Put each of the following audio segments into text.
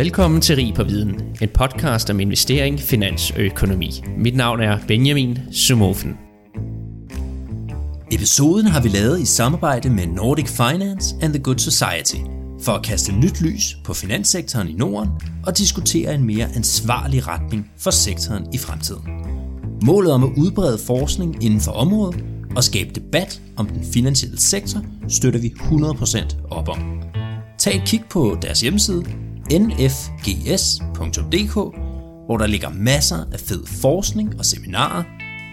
Velkommen til Rig på Viden, en podcast om investering, finans og økonomi. Mit navn er Benjamin Sumofen. Episoden har vi lavet i samarbejde med Nordic Finance and the Good Society for at kaste nyt lys på finanssektoren i Norden og diskutere en mere ansvarlig retning for sektoren i fremtiden. Målet om at udbrede forskning inden for området og skabe debat om den finansielle sektor støtter vi 100% op om. Tag et kig på deres hjemmeside nfgs.dk, hvor der ligger masser af fed forskning og seminarer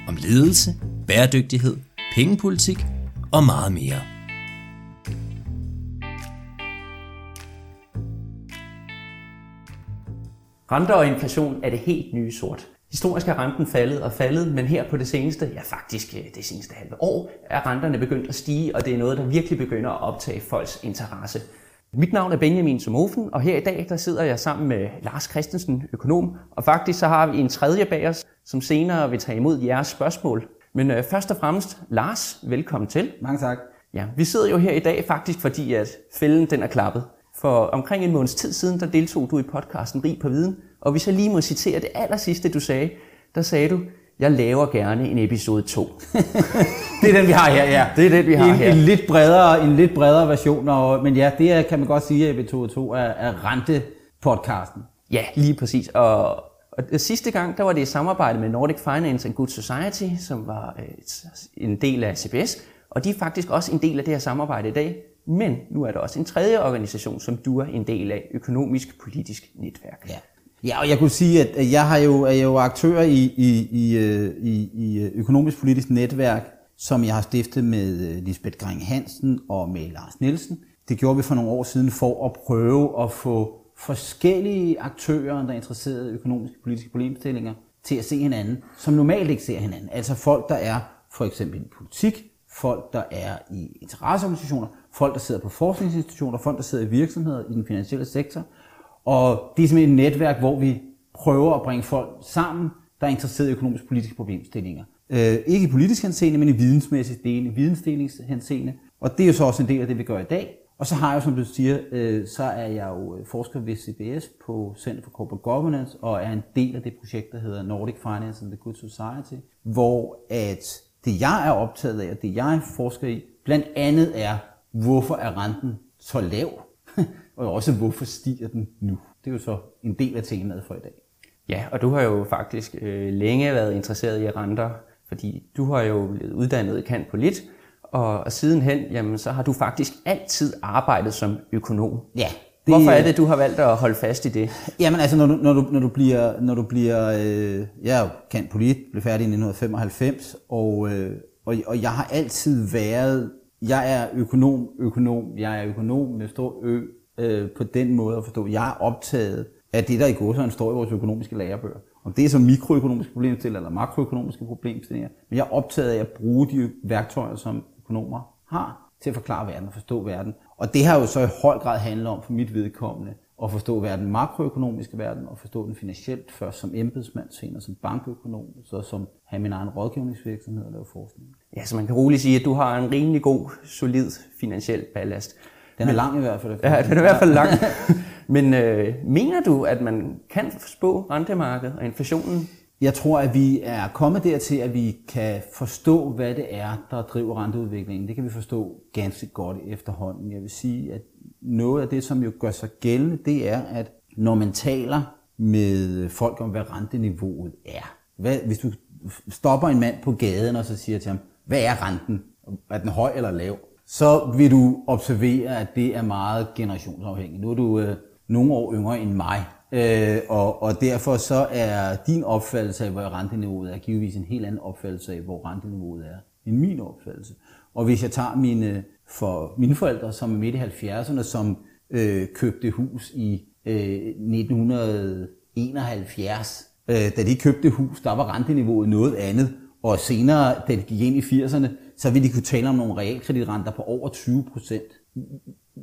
om ledelse, bæredygtighed, pengepolitik og meget mere. Renter og inflation er det helt nye sort. Historisk er renten faldet og faldet, men her på det seneste, ja faktisk øh, det seneste halve år, er renterne begyndt at stige, og det er noget, der virkelig begynder at optage folks interesse. Mit navn er Benjamin Somofen, og her i dag der sidder jeg sammen med Lars Christensen, økonom. Og faktisk så har vi en tredje bag os, som senere vil tage imod jeres spørgsmål. Men øh, først og fremmest, Lars, velkommen til. Mange tak. Ja, vi sidder jo her i dag faktisk fordi, at fælden den er klappet. For omkring en måneds tid siden, der deltog du i podcasten Rig på Viden. Og hvis jeg lige må citere det aller sidste, du sagde, der sagde du, jeg laver gerne en episode 2. det er den, vi har her, ja. Det er den, vi har en, her. En lidt bredere, en lidt bredere version, og, men ja, det er, kan man godt sige, at episode 2 er, er rente-podcasten. Ja, lige præcis. Og, og sidste gang, der var det i samarbejde med Nordic Finance and Good Society, som var et, en del af CBS, og de er faktisk også en del af det her samarbejde i dag. Men nu er der også en tredje organisation, som du er en del af, Økonomisk Politisk Netværk. Ja. Ja, og jeg kunne sige, at jeg har jo, er jo aktør i, i, i, øh, i, i økonomisk politisk netværk, som jeg har stiftet med øh, Lisbeth Gring Hansen og med Lars Nielsen. Det gjorde vi for nogle år siden for at prøve at få forskellige aktører, der er interesserede i økonomiske politiske problemstillinger, til at se hinanden, som normalt ikke ser hinanden. Altså folk, der er for eksempel i politik, folk, der er i interesseorganisationer, folk, der sidder på forskningsinstitutioner, folk, der sidder i virksomheder i den finansielle sektor, og det er simpelthen et netværk, hvor vi prøver at bringe folk sammen, der er interesseret i økonomisk politiske problemstillinger. Øh, ikke i politisk henseende, men i vidensmæssigt del, i vidensdelingshenseende. Og det er jo så også en del af det, vi gør i dag. Og så har jeg, som du siger, øh, så er jeg jo øh, forsker ved CBS på Center for Corporate Governance, og er en del af det projekt, der hedder Nordic Finance and the Good Society, hvor at det jeg er optaget af, og det jeg forsker i, blandt andet er, hvorfor er renten så lav? og også hvorfor stiger den nu. Det er jo så en del af temaet for i dag. Ja, og du har jo faktisk øh, længe været interesseret i renter, fordi du har jo blevet uddannet kant på lidt, og, og sidenhen, jamen, så har du faktisk altid arbejdet som økonom. Ja. Det, Hvorfor er det, du har valgt at holde fast i det? Jamen altså, når du, når du, når du bliver, når du bliver øh, jeg er jo kendt polit, blev færdig i 1995, og, øh, og, og jeg har altid været, jeg er økonom, økonom, jeg er økonom med stor ø, øh, på den måde at forstå. Jeg er optaget af det, der i går står i vores økonomiske lærebøger. Om det er så mikroøkonomiske problemstillinger eller makroøkonomiske problemstillinger. Men jeg er optaget af at bruge de værktøjer, som økonomer har til at forklare verden og forstå verden. Og det har jo så i høj grad handlet om for mit vedkommende at forstå verden makroøkonomiske verden og forstå den finansielt først som embedsmand, senere som bankøkonom, så som have min egen rådgivningsvirksomhed og lave forskning. Ja, så man kan roligt sige, at du har en rimelig god, solid finansiel ballast. Den er lang i hvert fald. Ja, den er i hvert fald lang. Men øh, mener du, at man kan spå rentemarkedet og inflationen? Jeg tror, at vi er kommet dertil, at vi kan forstå, hvad det er, der driver renteudviklingen. Det kan vi forstå ganske godt efterhånden. Jeg vil sige, at noget af det, som jo gør sig gældende, det er, at når man taler med folk om, hvad renteniveauet er. Hvad, hvis du stopper en mand på gaden og så siger til ham, hvad er renten? Er den høj eller lav? Så vil du observere, at det er meget generationsafhængigt. Nu er du øh, nogle år yngre end mig, øh, og, og derfor så er din opfattelse af, hvor renteniveauet er, givetvis en helt anden opfattelse af, hvor renteniveauet er, end min opfattelse. Og hvis jeg tager mine, for mine forældre, som er midt i 70'erne, som øh, købte hus i øh, 1971, øh, da de købte hus, der var renteniveauet noget andet, og senere, da de gik ind i 80'erne, så vil de kunne tale om nogle realkreditrenter på over 20 procent.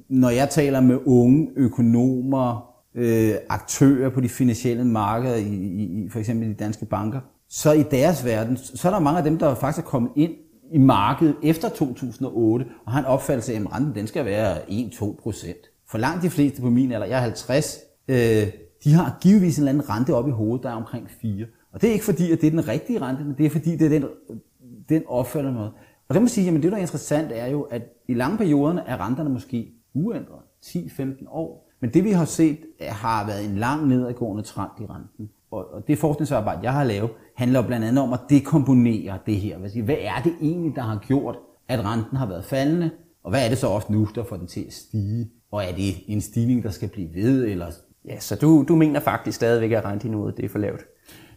Når jeg taler med unge økonomer, øh, aktører på de finansielle markeder, i, i, for eksempel de danske banker, så i deres verden, så er der mange af dem, der faktisk er kommet ind i markedet efter 2008, og har en opfattelse af, at renten den skal være 1-2 procent. For langt de fleste på min alder, jeg er 50, øh, de har givetvis en eller anden rente op i hovedet, der er omkring 4. Og det er ikke fordi, at det er den rigtige rente, men det er fordi, det er den, den opfattelse, noget. Og det må sige, at det der er interessant er jo, at i lange perioder er renterne måske uændret, 10-15 år. Men det vi har set, har været en lang nedadgående trend i renten. Og det forskningsarbejde, jeg har lavet, handler blandt andet om at dekomponere det her. Hvad er det egentlig, der har gjort, at renten har været faldende? Og hvad er det så også nu, der får den til at stige? Og er det en stigning, der skal blive ved? Eller... Ja, så du, du mener faktisk stadigvæk, at renteniveauet det er for lavt?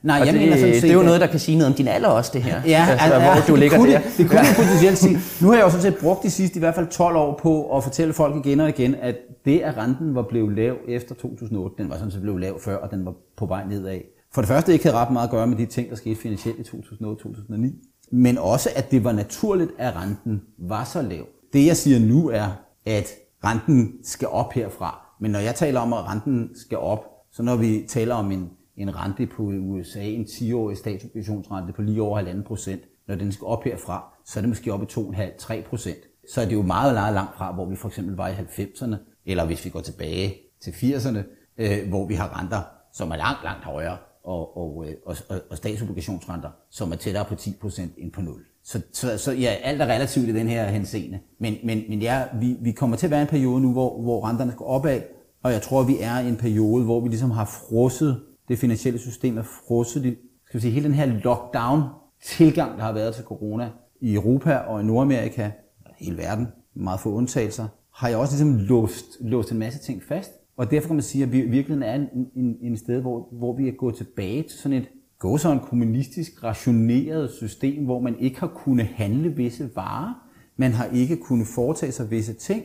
Nej, og jeg det, mener sådan set, det er jo noget, der kan sige noget om din alder også, det her. Ja, altså, altså, hvor du det ligger kunne der. Det, det kunne ja. potentielt sige. Nu har jeg jo sådan set brugt de sidste i hvert fald 12 år på at fortælle folk igen og igen, at det, at renten var blevet lav efter 2008, den var sådan set blevet lav før, og den var på vej nedad. For det første ikke havde ret meget at gøre med de ting, der skete finansielt i 2008-2009, men også, at det var naturligt, at renten var så lav. Det, jeg siger nu, er, at renten skal op herfra. Men når jeg taler om, at renten skal op, så når vi taler om en, en rente på USA, en 10-årig statsobligationsrente på lige over 1,5 procent, når den skal op herfra, så er det måske op i 2,5-3 procent. Så er det jo meget, meget langt fra, hvor vi for eksempel var i 90'erne, eller hvis vi går tilbage til 80'erne, øh, hvor vi har renter, som er langt, langt højere, og, og, øh, og, og, og statsobligationsrenter, som er tættere på 10 procent end på 0. Så, så, så ja, alt er relativt i den her henseende. Men, men, men ja, vi, vi kommer til at være en periode nu, hvor, hvor renterne skal opad, og jeg tror, vi er i en periode, hvor vi ligesom har frosset det finansielle system, er frosset det, skal vi sige, hele den her lockdown-tilgang, der har været til corona i Europa og i Nordamerika, hele verden, meget få undtagelser, har jeg også ligesom låst, låst en masse ting fast. Og derfor kan man sige, at vi virkelig er en, en, en sted, hvor, hvor vi er gået tilbage til sådan et gå så en kommunistisk rationeret system, hvor man ikke har kunnet handle visse varer, man har ikke kunnet foretage sig visse ting,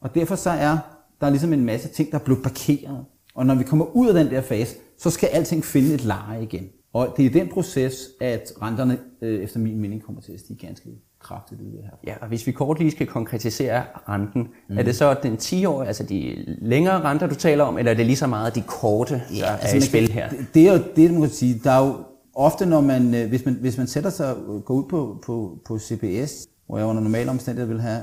og derfor så er der er ligesom en masse ting, der er blevet parkeret. Og når vi kommer ud af den der fase, så skal alting finde et leje igen. Og det er i den proces, at renterne øh, efter min mening kommer til at stige ganske kraftigt ud her. Ja, og hvis vi kort lige skal konkretisere renten, mm. er det så den 10-årige, altså de længere renter, du taler om, eller er det lige så meget de korte, der ja, altså er i spil her? Det, det er jo det, man kan sige. Der er jo ofte, når man, øh, hvis man, hvis man sætter sig og går ud på, på, på CBS, hvor jeg under normale omstændigheder vil have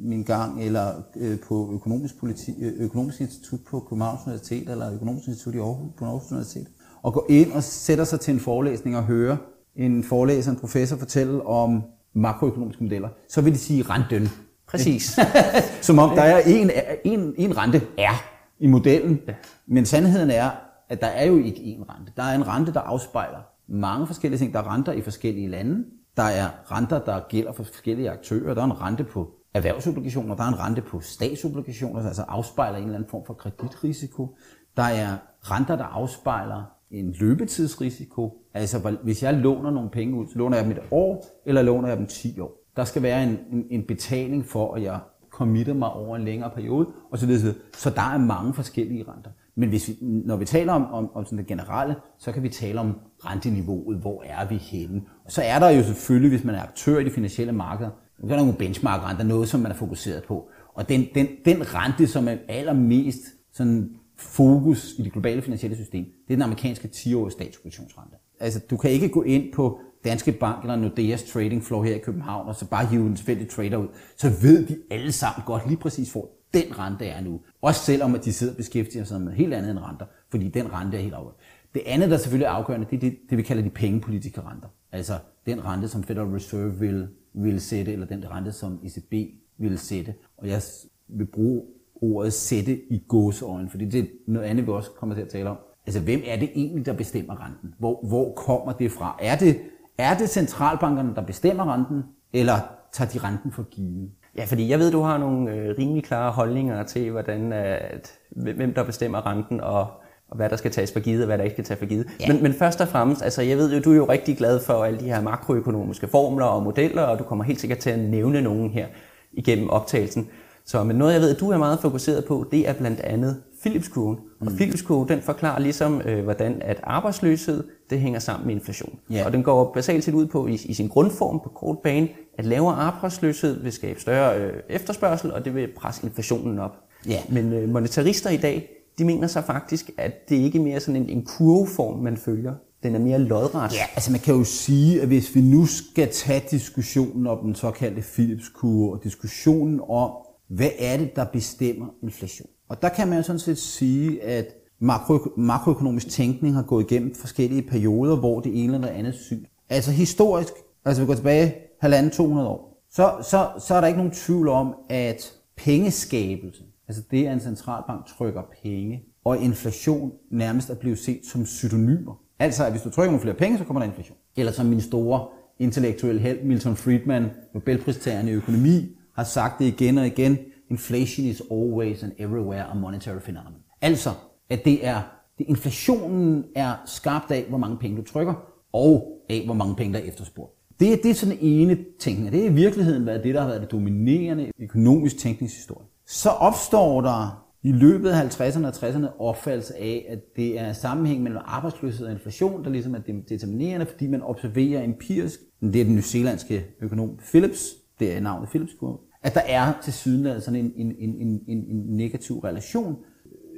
min gang, eller øh, på økonomisk, politi, øh, økonomisk institut på Københavns Universitet, eller økonomisk institut i Aarhus, på Aarhus Universitet, og gå ind og sætter sig til en forelæsning og høre en forelæser, en professor fortælle om makroøkonomiske modeller, så vil de sige renten. Præcis. Som om der er en, en, en rente er i modellen. Ja. Men sandheden er, at der er jo ikke én rente. Der er en rente, der afspejler mange forskellige ting. Der er renter i forskellige lande. Der er renter, der gælder for forskellige aktører. Der er en rente på erhvervsobligationer. Der er en rente på statsobligationer, altså afspejler en eller anden form for kreditrisiko. Der er renter, der afspejler en løbetidsrisiko. Altså hvis jeg låner nogle penge ud, så låner jeg dem et år, eller låner jeg dem 10 år. Der skal være en, en, en betaling for, at jeg committer mig over en længere periode, og så videre. Så der er mange forskellige renter. Men hvis vi, når vi taler om, om, om sådan det generelle, så kan vi tale om renteniveauet. Hvor er vi henne? Og så er der jo selvfølgelig, hvis man er aktør i de finansielle markeder, så er der nogle benchmark-renter, noget som man er fokuseret på. Og den, den, den rente, som er allermest sådan fokus i det globale finansielle system, det er den amerikanske 10-årige statsobligationsrente. Altså, du kan ikke gå ind på Danske Bank eller Nordeas trading floor her i København, og så bare hive en tilfældig trader ud. Så ved de alle sammen godt lige præcis, hvor den rente er nu. Også selvom at de sidder og beskæftiger sig med helt andet end renter, fordi den rente er helt afgørende. Det andet, der selvfølgelig er afgørende, det er det, det vi kalder de pengepolitiske renter. Altså den rente, som Federal Reserve vil, vil sætte, eller den rente, som ECB vil sætte. Og jeg vil bruge ordet sætte i gåseøjne, fordi det er noget andet, vi også kommer til at tale om. Altså, hvem er det egentlig, der bestemmer renten? Hvor, hvor kommer det fra? Er det, er det centralbankerne, der bestemmer renten, eller tager de renten for givet? Ja, fordi jeg ved, du har nogle øh, rimelig klare holdninger til, hvordan, at, hvem der bestemmer renten, og, og hvad der skal tages for givet, og hvad der ikke skal tages for givet. Ja. Men, men først og fremmest, altså jeg ved jo, du er jo rigtig glad for alle de her makroøkonomiske formler og modeller, og du kommer helt sikkert til at nævne nogen her igennem optagelsen. Så men noget, jeg ved, at du er meget fokuseret på, det er blandt andet Philips-kurven. Og mm. Philips-kurven, den forklarer ligesom, øh, hvordan at arbejdsløshed, det hænger sammen med inflation. Yeah. Og den går basalt set ud på, i, i sin grundform på kort bane, at lavere arbejdsløshed vil skabe større øh, efterspørgsel, og det vil presse inflationen op. Yeah. Men øh, monetarister i dag, de mener så faktisk, at det ikke mere sådan en, en kurveform, man følger. Den er mere lodret. Ja, altså man kan jo sige, at hvis vi nu skal tage diskussionen om den såkaldte Philips-kurve, og diskussionen om, hvad er det, der bestemmer inflation? Og der kan man sådan set sige, at makro, makroøkonomisk tænkning har gået igennem forskellige perioder, hvor det ene eller andet syn. Altså historisk, altså vi går tilbage halvanden 200 år, så, så, så er der ikke nogen tvivl om, at pengeskabelse, altså det, at en centralbank trykker penge, og inflation nærmest er blevet set som synonymer. Altså, at hvis du trykker nogle flere penge, så kommer der inflation. Eller som min store intellektuelle held, Milton Friedman, Nobelpristageren i økonomi, har sagt det igen og igen, inflation is always and everywhere a monetary phenomenon. Altså, at det er, det inflationen er skabt af, hvor mange penge du trykker, og af, hvor mange penge der er efterspurgt. Det, er, det er sådan ene tænkning, det er i virkeligheden været det, der har været det dominerende økonomisk tænkningshistorie. Så opstår der i løbet af 50'erne og 60'erne opfattelse af, at det er sammenhæng mellem arbejdsløshed og inflation, der ligesom er determinerende, fordi man observerer empirisk, det er den nyzelandske økonom Phillips, det er navnet Phillips kurve, at der er til syden sådan en, en, en, en, en negativ relation.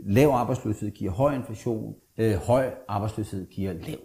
Lav arbejdsløshed giver høj inflation, øh, høj arbejdsløshed giver lav,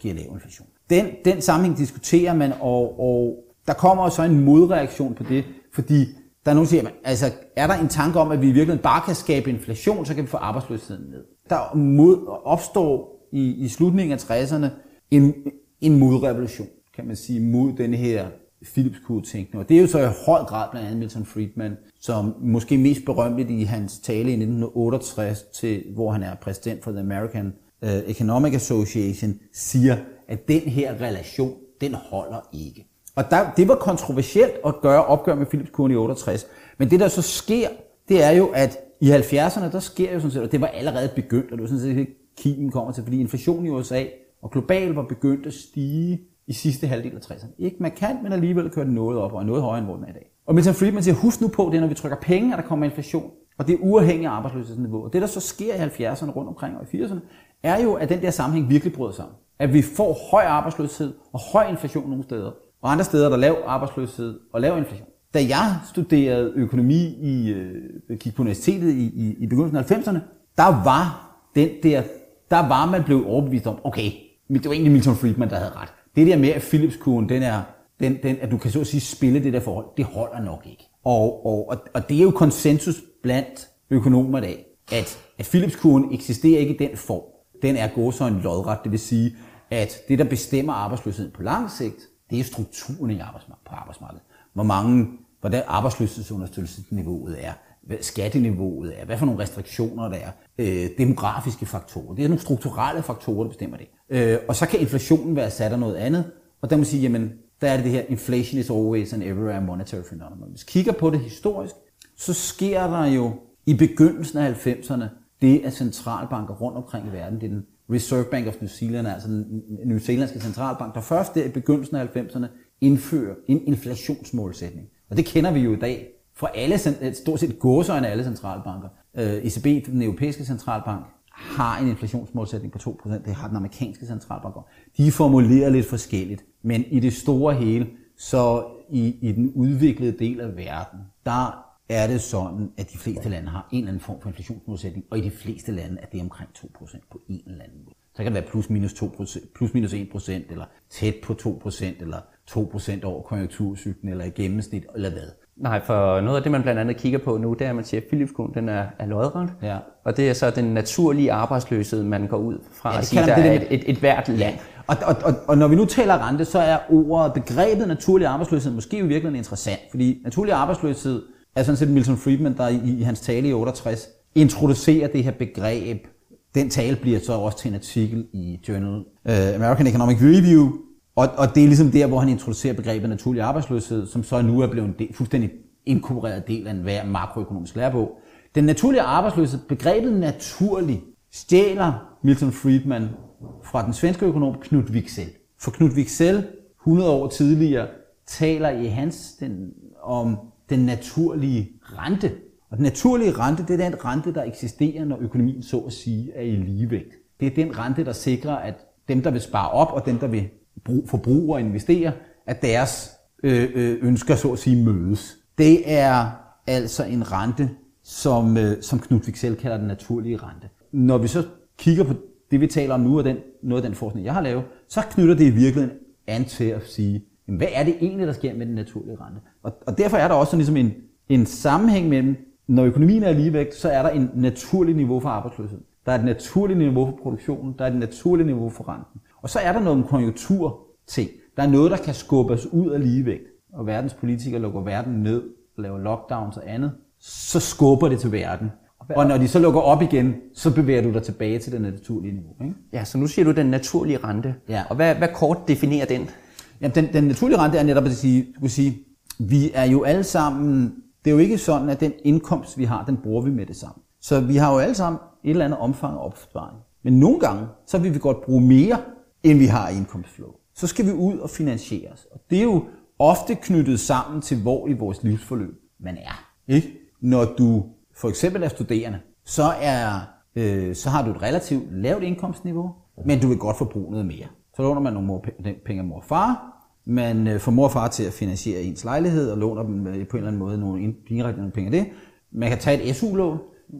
giver lav inflation. Den, den sammenhæng diskuterer man, og, og der kommer så en modreaktion på det, fordi der er nogen, der siger, altså, er der en tanke om, at vi i virkeligheden bare kan skabe inflation, så kan vi få arbejdsløsheden ned. Der mod, opstår i, i slutningen af 60'erne en, en modrevolution, kan man sige, mod den her Philips tænkning Og det er jo så i høj grad blandt andet Milton Friedman, som måske mest berømt i hans tale i 1968, til, hvor han er præsident for the American øh, Economic Association, siger, at den her relation, den holder ikke. Og der, det var kontroversielt at gøre opgør med Philips kurven i 68. Men det, der så sker, det er jo, at i 70'erne, der sker jo sådan set, og det var allerede begyndt, og det var sådan set kimen kommer til, fordi inflationen i USA og globalt var begyndt at stige i sidste halvdel af 60'erne. Ikke markant, men alligevel kørte noget op, og er noget højere end hvor den er i dag. Og Milton Friedman siger, husk nu på, det når vi trykker penge, at der kommer inflation. Og det er uafhængigt af arbejdsløshedsniveau. Og det, der så sker i 70'erne rundt omkring og i 80'erne, er jo, at den der sammenhæng virkelig bryder sammen. At vi får høj arbejdsløshed og høj inflation nogle steder, og andre steder der er lav arbejdsløshed og lav inflation. Da jeg studerede økonomi i, øh, gik på universitetet i, i, i begyndelsen af 90'erne, der var den der, der var man blevet overbevist om, okay, det var egentlig Milton Friedman, der havde ret. Det der med, at Philips-kurven, den er, den, den, at du kan så at sige spille det der forhold, det holder nok ikke. Og, og, og, og det er jo konsensus blandt økonomer i dag, at, at Philips-kurven eksisterer ikke i den form. Den er gået så en lodret, det vil sige, at det, der bestemmer arbejdsløsheden på lang sigt, det er strukturen i arbejdsmarkedet, på arbejdsmarkedet. Hvor mange, hvordan arbejdsløshedsunderstøttelsesniveauet er, hvad skatteniveauet er, hvad for nogle restriktioner der er, øh, demografiske faktorer. Det er nogle strukturelle faktorer, der bestemmer det. Øh, og så kan inflationen være sat af noget andet, og der må sige, jamen, der er det det her, inflation is always and everywhere monetary phenomenon. Hvis vi kigger på det historisk, så sker der jo i begyndelsen af 90'erne det, at centralbanker rundt omkring i verden, det er den Reserve Bank of New Zealand, altså den New Zealandske centralbank, der først der i begyndelsen af 90'erne indfører en inflationsmålsætning. Og det kender vi jo i dag for alle, øh, stort set gåsøjne alle centralbanker. Øh, ECB, den europæiske centralbank, har en inflationsmålsætning på 2%. Det har den amerikanske centralbank også. De formulerer lidt forskelligt, men i det store hele, så i, i den udviklede del af verden, der er det sådan, at de fleste lande har en eller anden form for inflationsmålsætning, og i de fleste lande er det omkring 2% på en eller anden måde. Så kan det være plus minus, 2%, plus minus 1%, eller tæt på 2%, eller 2% over konjunkturcyklen, eller i gennemsnit, eller hvad. Nej, for noget af det, man blandt andet kigger på nu, det er, at man siger, at philips den er, er lodret. Ja. Og det er så den naturlige arbejdsløshed, man går ud fra ja, at sige, der det, er et, et, et hvert land. Og, og, og, og når vi nu taler rente, så er ordet, begrebet naturlig arbejdsløshed måske jo virkelig interessant, fordi naturlig arbejdsløshed er sådan set Milton Friedman, der i, i hans tale i 68 introducerer det her begreb. Den tale bliver så også til en artikel i Journal uh, American Economic Review, og, og det er ligesom der, hvor han introducerer begrebet naturlig arbejdsløshed, som så nu er blevet en del, fuldstændig inkorporeret del af enhver makroøkonomisk lærebog. Den naturlige arbejdsløshed, begrebet naturlig, stjæler Milton Friedman fra den svenske økonom Knud Wicksell. For Knud Wicksell, 100 år tidligere, taler i hans den, om den naturlige rente. Og den naturlige rente, det er den rente, der eksisterer, når økonomien så at sige er i ligevægt. Det er den rente, der sikrer, at dem, der vil spare op, og dem, der vil forbruger og investere, at deres øh, øh, ønsker så at sige mødes. Det er altså en rente, som, øh, som Knud Wicksell kalder den naturlige rente. Når vi så kigger på det, vi taler om nu, og den, noget af den forskning, jeg har lavet, så knytter det i virkeligheden an til at sige, jamen, hvad er det egentlig, der sker med den naturlige rente? Og, og derfor er der også sådan ligesom en, en sammenhæng mellem, når økonomien er ligevægt, så er der en naturlig niveau for arbejdsløshed. Der er et naturligt niveau for produktionen, der er et naturligt niveau for renten. Og så er der nogle konjunkturting. Der er noget, der kan skubbe os ud af ligevægt. Og verdens politikere lukker verden ned, laver lockdowns og andet, så skubber det til verden. Og når de så lukker op igen, så bevæger du dig tilbage til det naturlige niveau. Ikke? Ja, så nu siger du den naturlige rente. Ja. Og hvad, hvad kort definerer den? Jamen, den, den naturlige rente er netop at sige, du kan sige, vi er jo alle sammen, det er jo ikke sådan, at den indkomst, vi har, den bruger vi med det samme. Så vi har jo alle sammen et eller andet omfang af opsparing. Men nogle gange, så vil vi godt bruge mere, end vi har indkomstflow. Så skal vi ud og finansieres. Og det er jo ofte knyttet sammen til, hvor i vores livsforløb man er. Ikke? Når du for eksempel er studerende, så, er, øh, så har du et relativt lavt indkomstniveau, men du vil godt forbruge noget mere. Så låner man nogle mor, penge af mor og far, man øh, får mor og far til at finansiere ens lejlighed og låner dem øh, på en eller anden måde nogle indirekte nogle penge af det. Man kan tage et SU-lån,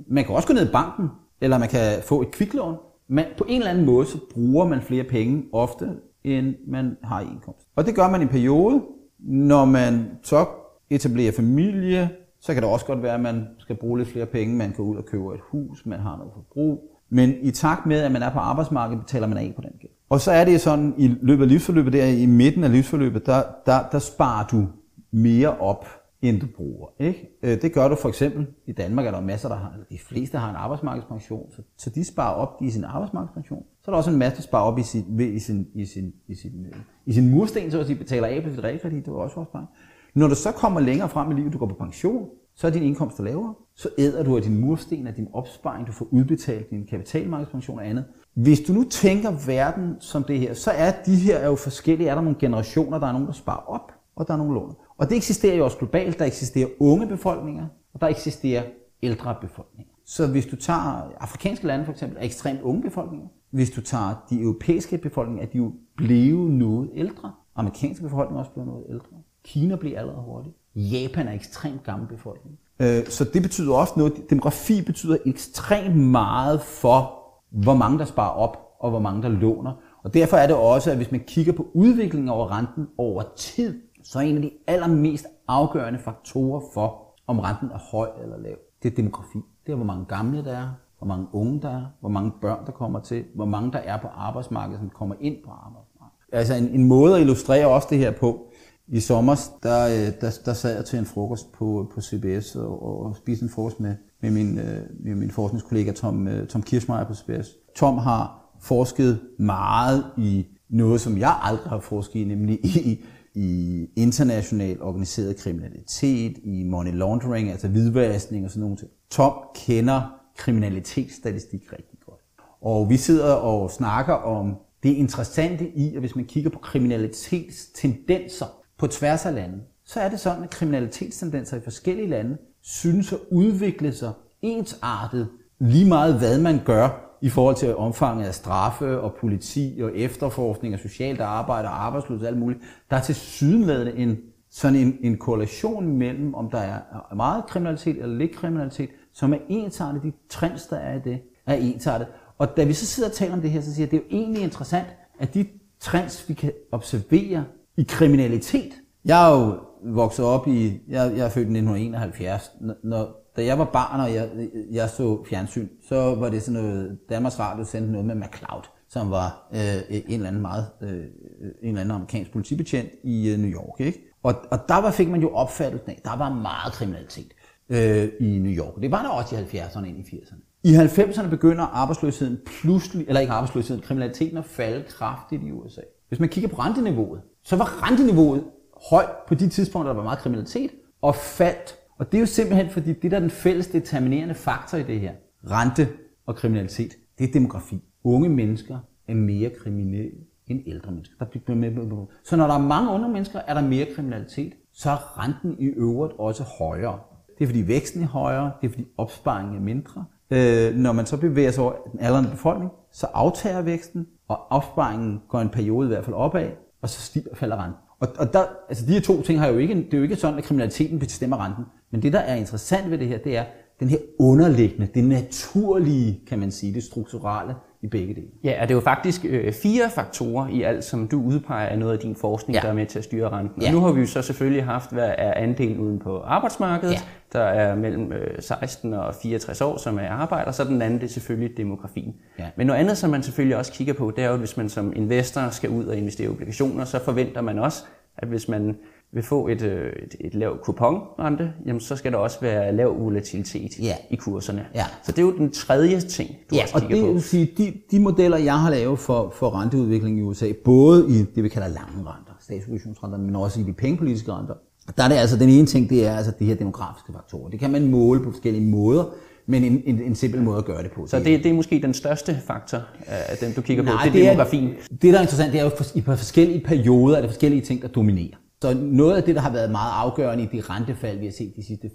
man kan også gå ned i banken, eller man kan få et kviklån. Men på en eller anden måde, så bruger man flere penge ofte, end man har i indkomst. Og det gør man i en periode, når man så etablerer familie, så kan det også godt være, at man skal bruge lidt flere penge. Man kan ud og købe et hus, man har noget forbrug. Men i takt med, at man er på arbejdsmarkedet, betaler man af på den gæld. Og så er det sådan, i løbet af livsforløbet, der i midten af livsforløbet, der, der, der sparer du mere op, end du bruger. Ikke? Øh, det gør du for eksempel, i Danmark er der masser, der har, de fleste har en arbejdsmarkedspension, så, så de sparer op i sin arbejdsmarkedspension. Så er der også en masse, der sparer op i sin, i sin, i sin, i sin, øh, i sin mursten, så at sige, betaler af på sit realkredit, det var også opsparing. Når du så kommer længere frem i livet, du går på pension, så er din indkomst lavere, så æder du af din mursten, af din opsparing, du får udbetalt din kapitalmarkedspension og andet. Hvis du nu tænker verden som det her, så er de her er jo forskellige. Er der nogle generationer, der er nogen, der sparer op, og der er nogle låner. Og det eksisterer jo også globalt. Der eksisterer unge befolkninger, og der eksisterer ældre befolkninger. Så hvis du tager afrikanske lande for eksempel, er ekstremt unge befolkninger. Hvis du tager de europæiske befolkninger, er de jo blevet noget ældre. Amerikanske befolkninger er også blevet noget ældre. Kina bliver allerede hurtigt. Japan er ekstremt gammel befolkning. Øh, så det betyder også noget. Demografi betyder ekstremt meget for, hvor mange der sparer op, og hvor mange der låner. Og derfor er det også, at hvis man kigger på udviklingen over renten over tid, så er en af de allermest afgørende faktorer for, om renten er høj eller lav, det er demografi. Det er, hvor mange gamle der er, hvor mange unge der er, hvor mange børn der kommer til, hvor mange der er på arbejdsmarkedet, som kommer ind på arbejdsmarkedet. Altså en, en måde at illustrere også det her på, i sommer, der, øh, der, der sad jeg til en frokost på, på CBS og, og spiste en frokost med, med, min, øh, med min forskningskollega Tom, øh, Tom Kirschmeier på CBS. Tom har forsket meget i noget, som jeg aldrig har forsket i, nemlig i, i international organiseret kriminalitet, i money laundering, altså hvidvaskning og sådan noget. Tom kender kriminalitetsstatistik rigtig godt. Og vi sidder og snakker om det interessante i, at hvis man kigger på kriminalitetstendenser på tværs af lande, så er det sådan, at kriminalitetstendenser i forskellige lande synes at udvikle sig ensartet lige meget, hvad man gør i forhold til omfanget af straffe og politi og efterforskning og socialt arbejde og arbejdsløshed og alt muligt. Der er til sydenladende en, sådan en, en korrelation mellem, om der er meget kriminalitet eller lidt kriminalitet, som er ensartet. De trends, der er i det, er ensartet. Og da vi så sidder og taler om det her, så siger jeg, at det er jo egentlig interessant, at de trends, vi kan observere i kriminalitet. Jeg er jo vokset op i, jeg, jeg er født i 1971, når, da jeg var barn, og jeg, jeg så fjernsyn, så var det sådan noget, Danmarks Radio sendte noget med McCloud, som var øh, en eller anden meget, øh, øh, en eller anden amerikansk politibetjent i øh, New York, ikke? Og, og der var, fik man jo opfattelsen af, der var meget kriminalitet øh, i New York. Det var der også i 70'erne ind i 80'erne. I 90'erne begynder arbejdsløsheden pludselig, eller ikke arbejdsløsheden, kriminaliteten at falde kraftigt i USA. Hvis man kigger på renteniveauet, så var renteniveauet højt på de tidspunkter, der var meget kriminalitet, og faldt. Og det er jo simpelthen fordi, det der er den fælles determinerende faktor i det her, rente og kriminalitet, det er demografi. Unge mennesker er mere kriminelle end ældre mennesker. Der bliver med. Så når der er mange unge mennesker, er der mere kriminalitet, så er renten i øvrigt også højere. Det er fordi væksten er højere, det er fordi opsparingen er mindre. Øh, når man så bevæger sig over den aldrende befolkning, så aftager væksten, og opsparingen går en periode i hvert fald opad, og så stiger, falder renten. Og, og der, altså de her to ting har jo ikke, det er jo ikke sådan, at kriminaliteten bestemmer renten. Men det, der er interessant ved det her, det er den her underliggende, det naturlige, kan man sige, det strukturelle i begge dele. Ja, og det er jo faktisk øh, fire faktorer i alt, som du udpeger af noget af din forskning, ja. der er med til at styre renten. Ja. Og nu har vi jo så selvfølgelig haft, hvad er andelen uden på arbejdsmarkedet, ja. der er mellem øh, 16 og 64 år, som er arbejder, så den anden det er selvfølgelig demografien. Ja. Men noget andet, som man selvfølgelig også kigger på, det er jo, at hvis man som investor skal ud og investere i obligationer, så forventer man også, at hvis man vil få et, øh, et, et lavt kuponrente, jamen så skal der også være lav volatilitet ja. i kurserne. Ja. Så det er jo den tredje ting, du ja, også og kigger det på. vil sige, de, de modeller, jeg har lavet for, for renteudvikling i USA, både i det, vi kalder lange renter, statsobligationsrenter, men også i de pengepolitiske renter, der er det altså den ene ting, det er altså de her demografiske faktorer. Det kan man måle på forskellige måder, men en, en, en simpel måde at gøre det på. Så det, det er måske den største faktor af dem, du kigger Nej, på, det er demografien. det, der er interessant, det er jo for, i forskellige perioder, er det forskellige ting, der dominerer. Så noget af det, der har været meget afgørende i de rentefald, vi har set de sidste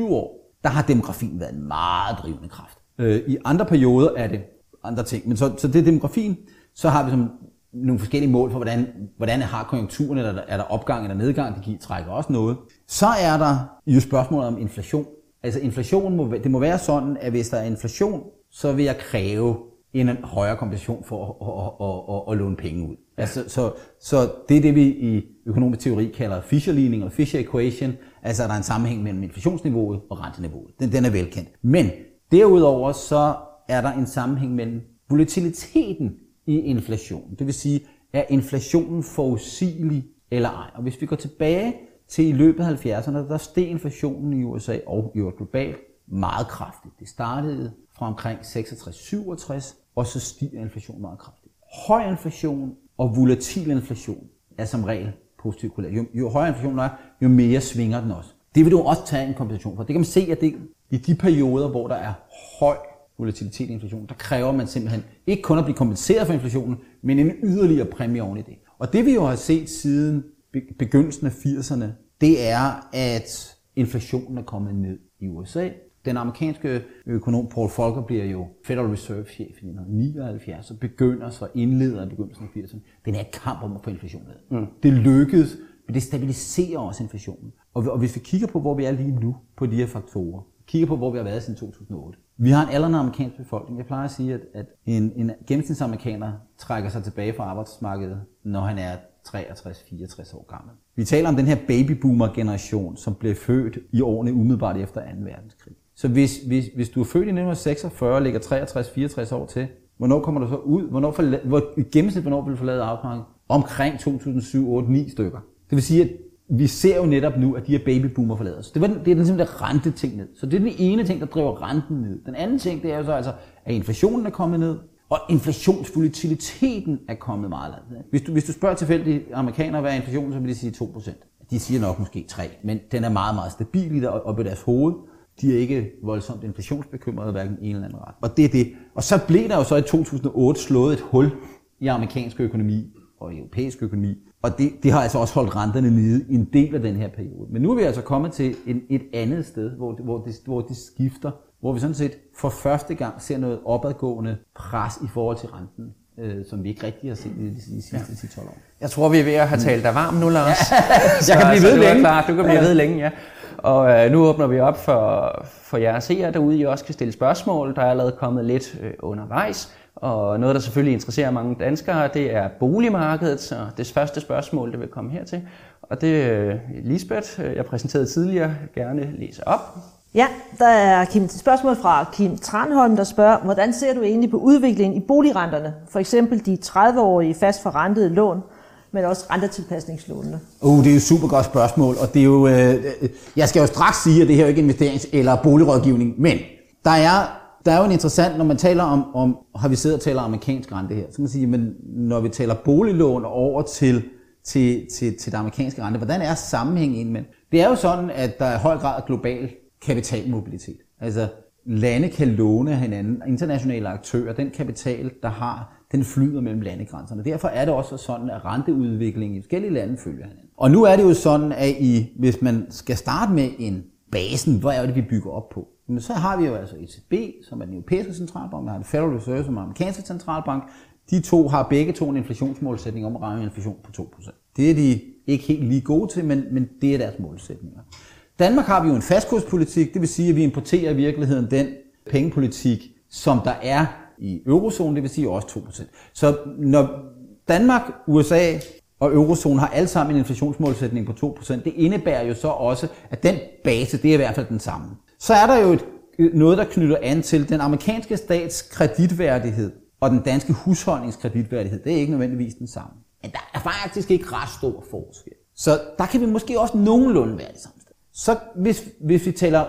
15-20 år, der har demografien været en meget drivende kraft. Øh, I andre perioder er det andre ting. Men så, så det er demografien. Så har vi som nogle forskellige mål for, hvordan, hvordan har konjunkturen, eller der, er der opgang eller nedgang, det trækker også noget. Så er der jo spørgsmålet om inflation. Altså inflation, må, det må være sådan, at hvis der er inflation, så vil jeg kræve en højere kompensation for at, at, at, at, at låne penge ud. Altså, så, så det er det, vi i økonomisk teori kalder Fisher-ligning eller Fisher equation, altså at der er en sammenhæng mellem inflationsniveauet og renteniveauet. Den, den er velkendt. Men derudover så er der en sammenhæng mellem volatiliteten i inflation. Det vil sige, er inflationen forudsigelig eller ej? Og hvis vi går tilbage til i løbet af 70'erne, der steg inflationen i USA og i øvrigt globalt meget kraftigt. Det startede fra omkring 66-67, og så stiger inflationen meget kraftigt. Høj inflation og volatil inflation er som regel positiv korreleret. Jo, jo højere inflation er, jo mere svinger den også. Det vil du også tage en kompensation for. Det kan man se, at det, i de perioder, hvor der er høj volatilitet i inflation, der kræver man simpelthen ikke kun at blive kompenseret for inflationen, men en yderligere præmie oven i det. Og det vi jo har set siden begyndelsen af 80'erne, det er, at inflationen er kommet ned i USA. Den amerikanske økonom Paul Volcker bliver jo Federal Reserve chef i 1979, og begynder så indleder i begyndelsen af 80'erne den her kamp om at få inflationen ned. Mm. Det lykkedes, men det stabiliserer også inflationen. Og, og hvis vi kigger på, hvor vi er lige nu på de her faktorer, kigger på, hvor vi har været siden 2008. Vi har en aldrende amerikansk befolkning. Jeg plejer at sige, at, at en, en gennemsnitsamerikaner trækker sig tilbage fra arbejdsmarkedet, når han er 63-64 år gammel. Vi taler om den her babyboomer-generation, som blev født i årene umiddelbart efter 2. verdenskrig. Så hvis, hvis, hvis du er født i 1946 og ligger 63-64 år til, hvornår kommer du så ud? Hvornår forla- hvor, I gennemsnit, hvornår vil du forlade arbejdsmarkedet? Omkring 2007, 8, 9 stykker. Det vil sige, at vi ser jo netop nu, at de her babyboomer forlader os. Det, var den, det er den simpelthen rente ting ned. Så det er den ene ting, der driver renten ned. Den anden ting, det er jo så altså, at inflationen er kommet ned, og inflationsvolatiliteten er kommet meget langt. Hvis du, hvis du spørger tilfældige amerikanere, hvad er inflationen, så vil de sige 2%. De siger nok måske 3, men den er meget, meget stabil i der oppe i deres hoved. De er ikke voldsomt inflationsbekymrede, hverken en eller anden ret. Og det er det. Og så blev der jo så i 2008 slået et hul i amerikansk økonomi og i europæisk økonomi. Og det, det har altså også holdt renterne nede i en del af den her periode. Men nu er vi altså kommet til en, et andet sted, hvor det, hvor, det, hvor det skifter. Hvor vi sådan set for første gang ser noget opadgående pres i forhold til renten, øh, som vi ikke rigtig har set i de, de sidste ja. 10-12 år. Jeg tror, vi er ved at have talt dig varm nu, Lars. Ja, jeg kan blive ved længe. Klar. Du kan blive ved længe, ja. Og øh, nu åbner vi op for, for jer seere derude, I også kan stille spørgsmål. Der er allerede kommet lidt øh, undervejs. Og noget, der selvfølgelig interesserer mange danskere, det er boligmarkedet. Så det første spørgsmål, det vil komme hertil. Og det øh, Lisbeth, øh, jeg præsenterede tidligere, gerne læse op. Ja, der er Kim, et spørgsmål fra Kim Tranholm, der spørger, hvordan ser du egentlig på udviklingen i boligrenterne? For eksempel de 30-årige fast forrentede lån, men også rentetilpasningslånene. Uh, det er jo et super godt spørgsmål, og det er jo, øh, øh, jeg skal jo straks sige, at det her er ikke investerings- eller boligrådgivning, men der er, der er jo en interessant, når man taler om, om har vi siddet og taler amerikansk rente her, så kan man sige, men når vi taler boliglån over til, til, til, til det amerikanske rente, hvordan er sammenhængen ind? Det er jo sådan, at der er i høj grad global kapitalmobilitet. Altså lande kan låne hinanden, internationale aktører, den kapital, der har, den flyder mellem landegrænserne. Derfor er det også sådan, at renteudviklingen i forskellige lande følger hinanden. Og nu er det jo sådan, at I, hvis man skal starte med en basen, hvor er det, vi bygger op på? Men så har vi jo altså ECB, som er den europæiske centralbank, og har Federal Reserve, som er den amerikanske centralbank. De to har begge to en inflationsmålsætning om at ramme inflation på 2%. Det er de ikke helt lige gode til, men, men det er deres målsætninger. Danmark har vi jo en fastkurspolitik, det vil sige, at vi importerer i virkeligheden den pengepolitik, som der er i eurozonen, det vil sige også 2%. Så når Danmark, USA og eurozonen har alle sammen en inflationsmålsætning på 2%, det indebærer jo så også, at den base, det er i hvert fald den samme. Så er der jo et, øh, noget, der knytter an til den amerikanske stats kreditværdighed og den danske husholdningskreditværdighed. Det er ikke nødvendigvis den samme. Men der er faktisk ikke ret stor forskel. Så der kan vi måske også nogenlunde være det samme. Så hvis, hvis vi taler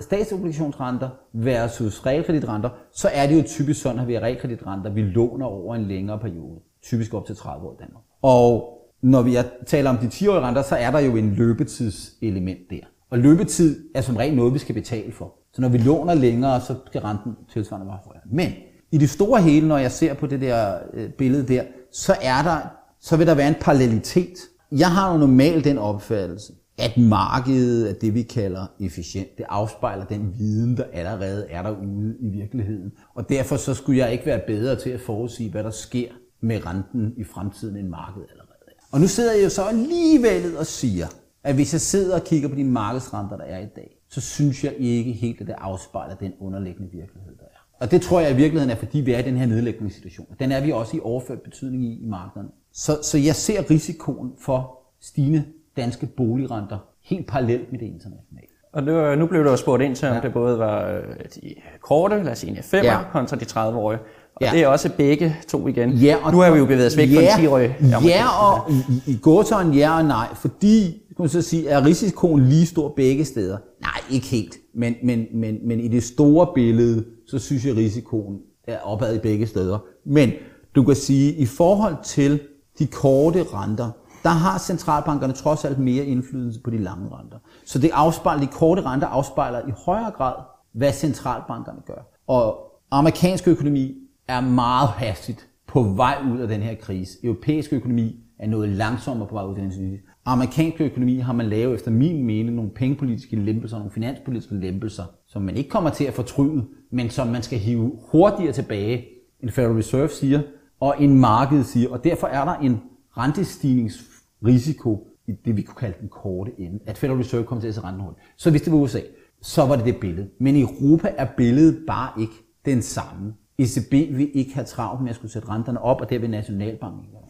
statsobligationsrenter versus realkreditrenter, så er det jo typisk sådan, at vi har realkreditrenter, vi låner over en længere periode. Typisk op til 30 år i Danmark. Og når vi taler om de 10-årige renter, så er der jo en løbetidselement der. Og løbetid er som regel noget, vi skal betale for. Så når vi låner længere, så skal renten tilsvarende være højere. Men i det store hele, når jeg ser på det der øh, billede der, så er der, så vil der være en parallelitet. Jeg har jo normalt den opfattelse, at markedet er det, vi kalder efficient. Det afspejler den viden, der allerede er derude i virkeligheden. Og derfor så skulle jeg ikke være bedre til at forudsige, hvad der sker med renten i fremtiden, end markedet allerede er. Og nu sidder jeg jo så alligevel og siger, at hvis jeg sidder og kigger på de markedsrenter, der er i dag, så synes jeg ikke helt, at det afspejler den underliggende virkelighed, der er. Og det tror jeg i virkeligheden er, fordi vi er i den her nedlægningssituation. Den er vi også i overført betydning i, i markederne. Så, så jeg ser risikoen for stigende danske boligrenter helt parallelt med det internationale. Og nu, nu blev jo spurgt ind til, om ja. det både var øh, de korte, lad os sige en 5 ja. kontra de 30-årige. Og ja. det er også begge to igen. Ja, og nu har vi jo bevæget os væk ja, fra den 10-årige. Ja, og i, i gåsøjne ja og nej, fordi kan man så sige, er risikoen lige stor begge steder? Nej, ikke helt. Men, men, men, men i det store billede, så synes jeg, at risikoen er opad i begge steder. Men du kan sige, at i forhold til de korte renter, der har centralbankerne trods alt mere indflydelse på de lange renter. Så det afspejler, de korte renter afspejler i højere grad, hvad centralbankerne gør. Og amerikansk økonomi er meget hastigt på vej ud af den her krise. Europæisk økonomi er noget langsommere på vej ud af den her krise. Amerikansk økonomi har man lavet efter min mening nogle pengepolitiske lempelser, nogle finanspolitiske lempelser, som man ikke kommer til at fortryde, men som man skal hive hurtigere tilbage, end Federal Reserve siger, og en marked siger. Og derfor er der en rentestignings risiko i det, vi kunne kalde den korte ende, at Federal Reserve kommer til at se renten hurtigt. Så hvis det var USA, så var det det billede. Men i Europa er billedet bare ikke den samme. ECB vil ikke have travlt med at skulle sætte renterne op, og det vil Nationalbanken gøre.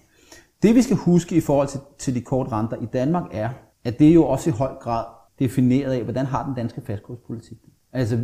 Det vi skal huske i forhold til, til de korte renter i Danmark er, at det er jo også i høj grad defineret af, hvordan har den danske fastkurspolitik. Altså,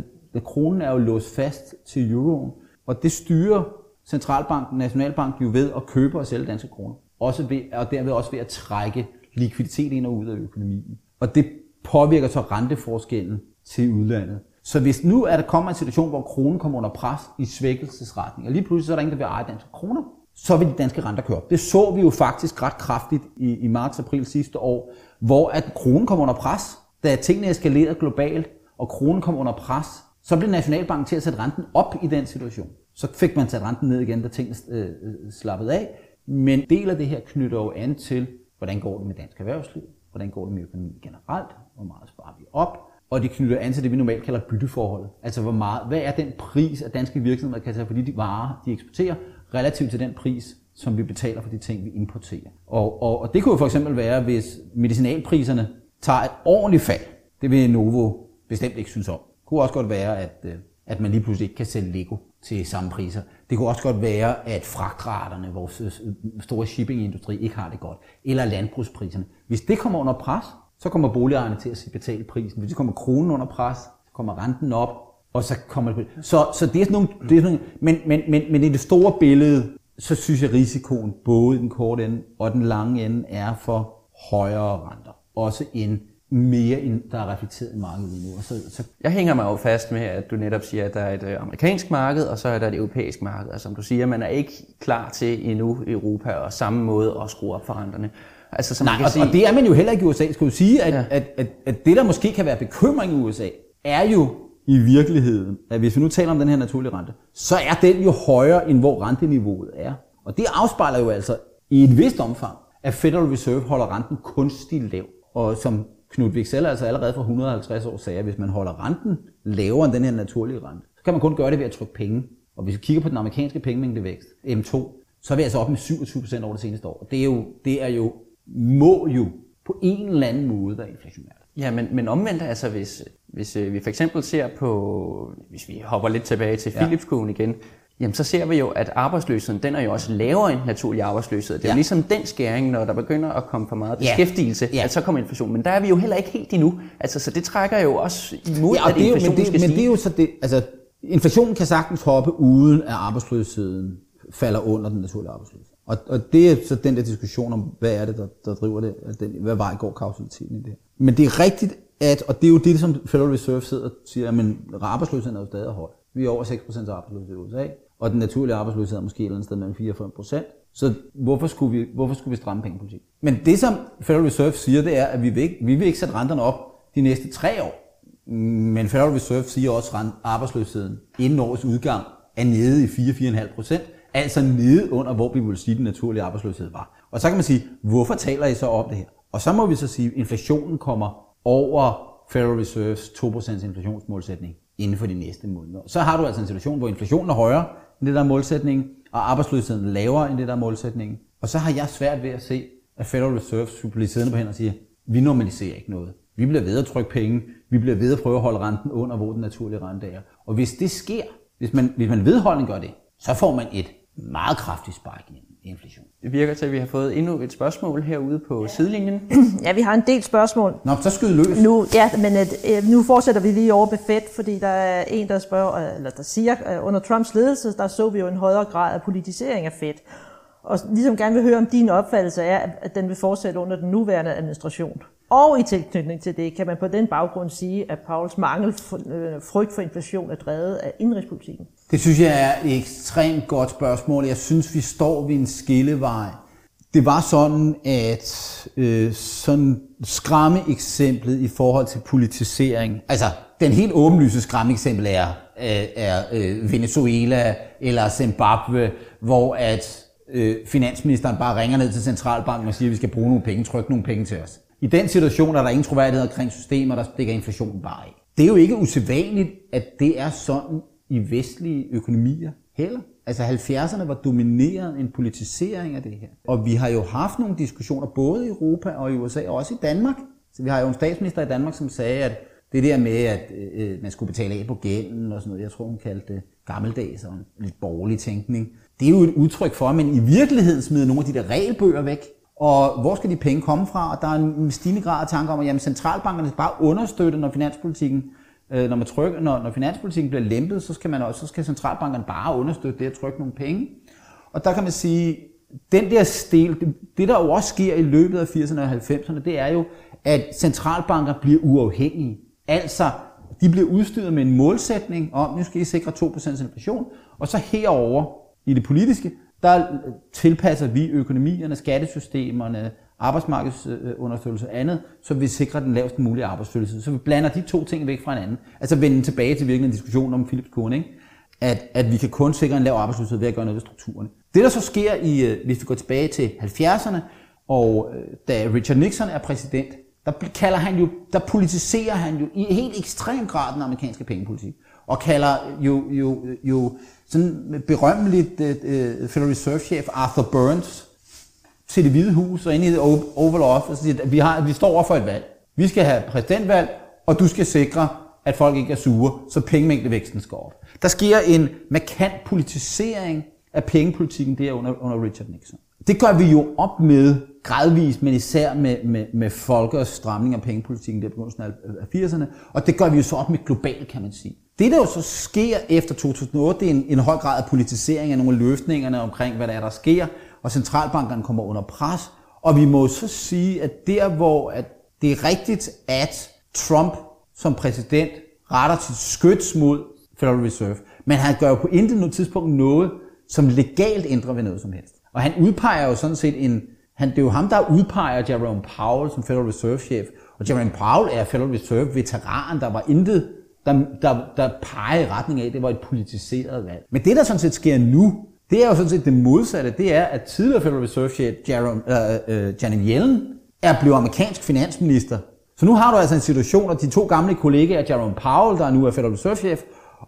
kronen er jo låst fast til euroen, og det styrer centralbanken, nationalbanken jo ved at købe og sælge danske kroner. Også ved, og derved også ved at trække likviditet ind og ud af økonomien. Og det påvirker så renteforskellen til udlandet. Så hvis nu er der kommer en situation, hvor kronen kommer under pres i svækkelsesretning, og lige pludselig så er der ingen, der vil eje danske kroner, så vil de danske renter køre op. Det så vi jo faktisk ret kraftigt i, i marts-april sidste år, hvor at kronen kom under pres, da tingene eskalerede globalt, og kronen kom under pres, så blev Nationalbanken til at sætte renten op i den situation. Så fik man sat renten ned igen, da tingene øh, øh slappede af. Men del af det her knytter jo an til, hvordan går det med dansk erhvervsliv, hvordan går det med økonomien generelt, hvor meget sparer vi op, og det knytter an til det, vi normalt kalder bytteforholdet. Altså hvor meget, hvad er den pris, at danske virksomheder kan tage for de varer, de eksporterer, relativt til den pris, som vi betaler for de ting, vi importerer. Og, og, og det kunne jo for eksempel være, hvis medicinalpriserne tager et ordentligt fald. Det vil Novo bestemt ikke synes om. Det kunne også godt være, at, øh, at man lige pludselig ikke kan sælge Lego til samme priser. Det kunne også godt være, at fragtraterne, vores øh, øh, store shippingindustri, ikke har det godt. Eller landbrugspriserne. Hvis det kommer under pres, så kommer boligejerne til at betale prisen. Hvis det kommer kronen under pres, så kommer renten op, og så kommer det Så, så det er sådan nogle, det er sådan nogle men, men, men, men i det store billede, så synes jeg, at risikoen både den korte ende og den lange ende er for højere renter. Også inden mere, end der er reflekteret i markedet lige nu. Så, så... Jeg hænger mig jo fast med, at du netop siger, at der er et øh, amerikansk marked, og så er der et europæisk marked. Og som du siger, man er ikke klar til endnu i Europa og samme måde at skrue op for renterne. Altså, som Nej, kan og, sige... og det er man jo heller ikke i USA. Skal du sige, at, ja. at, at, at det, der måske kan være bekymring i USA, er jo i virkeligheden, at hvis vi nu taler om den her naturlige rente, så er den jo højere, end hvor renteniveauet er. Og det afspejler jo altså i et vist omfang, at Federal Reserve holder renten kunstigt lav. Og som Knud Wicksell altså allerede for 150 år sagde, at hvis man holder renten lavere end den her naturlige rente, så kan man kun gøre det ved at trykke penge. Og hvis vi kigger på den amerikanske pengemængdevækst, M2, så er vi altså op med 27% over det seneste år. Og det er jo, det er jo må jo på en eller anden måde være inflationært. Ja, men, men omvendt altså, hvis, hvis øh, vi for eksempel ser på, hvis vi hopper lidt tilbage til Philips-kurven igen, jamen så ser vi jo, at arbejdsløsheden, den er jo også lavere end naturlig arbejdsløshed. Det er ja. Ja. jo ligesom den skæring, når der begynder at komme for meget Ja. beskæftigelse, Ja. at så kommer inflation. Men der er vi jo heller ikke helt endnu. Altså, så det trækker jo også imod, Ja, og at det er jo, men, inflationen det, skal men det er jo så det, altså, inflationen kan sagtens hoppe, uden at arbejdsløsheden falder under den naturlige arbejdsløshed. Og, og det er så den der diskussion om, hvad er det, der, der driver det, altså den, hvad vej går kausaliteten i det. Men det er rigtigt, at, og det er jo det, som Federal Reserve sidder og siger, men arbejdsløsheden er jo stadig høj. Vi er over 6% arbejdsløshed i USA, og den naturlige arbejdsløshed er måske et eller andet sted mellem 4 og 5%. Så hvorfor skulle vi, hvorfor skulle vi stramme pengepolitik? Men det, som Federal Reserve siger, det er, at vi vil ikke, vi vil ikke sætte renterne op de næste tre år. Men Federal Reserve siger også, at arbejdsløsheden inden årets udgang er nede i 4-4,5 procent. Altså nede under, hvor vi ville sige, den naturlige arbejdsløshed var. Og så kan man sige, hvorfor taler I så om det her? Og så må vi så sige, at inflationen kommer over Federal Reserves 2% inflationsmålsætning inden for de næste måneder. Så har du altså en situation, hvor inflationen er højere end det, der er målsætningen, og arbejdsløsheden lavere end det, der er målsætningen. Og så har jeg svært ved at se, at Federal Reserve skulle blive siddende på hænder og sige, vi normaliserer ikke noget. Vi bliver ved at trykke penge. Vi bliver ved at prøve at holde renten under, hvor den naturlige rente er. Og hvis det sker, hvis man, hvis man vedholdende gør det, så får man et meget kraftigt spark i inflation. Det virker til, at vi har fået endnu et spørgsmål herude på sidelinjen. Ja, vi har en del spørgsmål. Nå, så skyd løs. Nu, ja, men øh, nu fortsætter vi lige over med Fed, fordi der er en, der spørger, øh, eller der siger, øh, under Trumps ledelse, der så vi jo en højere grad af politisering af Fed. Og ligesom gerne vil høre, om din opfattelse er, at den vil fortsætte under den nuværende administration. Og i tilknytning til det, kan man på den baggrund sige, at Pauls mangel øh, frygt for inflation er drevet af indrigspolitikken. Det synes jeg er et ekstremt godt spørgsmål. Jeg synes, vi står ved en skillevej. Det var sådan, at øh, sådan skræmme eksemplet i forhold til politisering, altså den helt åbenlyse skræmme eksempel er, øh, er, er Venezuela eller Zimbabwe, hvor at øh, finansministeren bare ringer ned til centralbanken og siger, at vi skal bruge nogle penge, trykke nogle penge til os. I den situation er der ingen troværdighed omkring systemer, der stikker inflationen bare af. Det er jo ikke usædvanligt, at det er sådan i vestlige økonomier heller. Altså 70'erne var domineret en politisering af det her. Og vi har jo haft nogle diskussioner både i Europa og i USA og også i Danmark. Så vi har jo en statsminister i Danmark, som sagde, at det der med, at øh, øh, man skulle betale af på gælden og sådan noget, jeg tror hun kaldte det gammeldags og en lidt borgerlig tænkning. Det er jo et udtryk for, at man i virkeligheden smider nogle af de der regelbøger væk, og hvor skal de penge komme fra? Og der er en stigende grad af tanker om, at jamen, centralbankerne skal bare understøtte, når finanspolitikken, øh, når, man trykker, når, når finanspolitikken bliver lempet, så skal, man også, så skal centralbankerne bare understøtte det at trykke nogle penge. Og der kan man sige, den der stil, det, det der jo også sker i løbet af 80'erne og 90'erne, det er jo, at centralbanker bliver uafhængige. Altså, de bliver udstyret med en målsætning om, nu skal I sikre 2% inflation, og så herover i det politiske, der tilpasser vi økonomierne, skattesystemerne, arbejdsmarkedsunderstøttelse og andet, så vi sikrer den lavest mulige arbejdsløshed. Så vi blander de to ting væk fra hinanden. Altså vende tilbage til virkelig en diskussion om Philips kurve, ikke? At, at vi kan kun sikre en lav arbejdsløshed ved at gøre noget ved strukturerne. Det der så sker, i, øh, hvis vi går tilbage til 70'erne, og øh, da Richard Nixon er præsident, der kalder han jo, der politiserer han jo i helt ekstrem grad den amerikanske pengepolitik. Og kalder jo, jo, jo sådan berømmeligt øh, øh, Federal Reserve-chef Arthur Burns til det hvide hus og ind i det Oval Office og siger, at vi, har, vi står over for et valg. Vi skal have præsidentvalg, og du skal sikre, at folk ikke er sure, så pengemængdevæksten skal op. Der sker en markant politisering af pengepolitikken der under, under Richard Nixon. Det gør vi jo op med gradvist, men især med, med, med folkets stramning af pengepolitikken der begyndelsen af 80'erne, og det gør vi jo så op med globalt, kan man sige. Det, der jo så sker efter 2008, det er en, en høj grad af politisering af nogle af løsningerne omkring, hvad der er, der sker, og centralbankerne kommer under pres. Og vi må så sige, at der, hvor at det er rigtigt, at Trump som præsident retter sit skyts mod Federal Reserve, men han gør jo på intet tidspunkt noget, som legalt ændrer ved noget som helst. Og han udpeger jo sådan set en... Han, det er jo ham, der udpeger Jerome Powell som Federal Reserve-chef. Og Jerome Powell er Federal Reserve-veteran, der var intet, der, der, der peger i retning af, at det var et politiseret valg. Men det, der sådan set sker nu, det er jo sådan set det modsatte. Det er, at tidligere Federal Reserve-chef Jerome, øh, øh, Janet Yellen er blevet amerikansk finansminister. Så nu har du altså en situation, at de to gamle kollegaer, Jerome Powell, der nu er Federal Reserve-chef,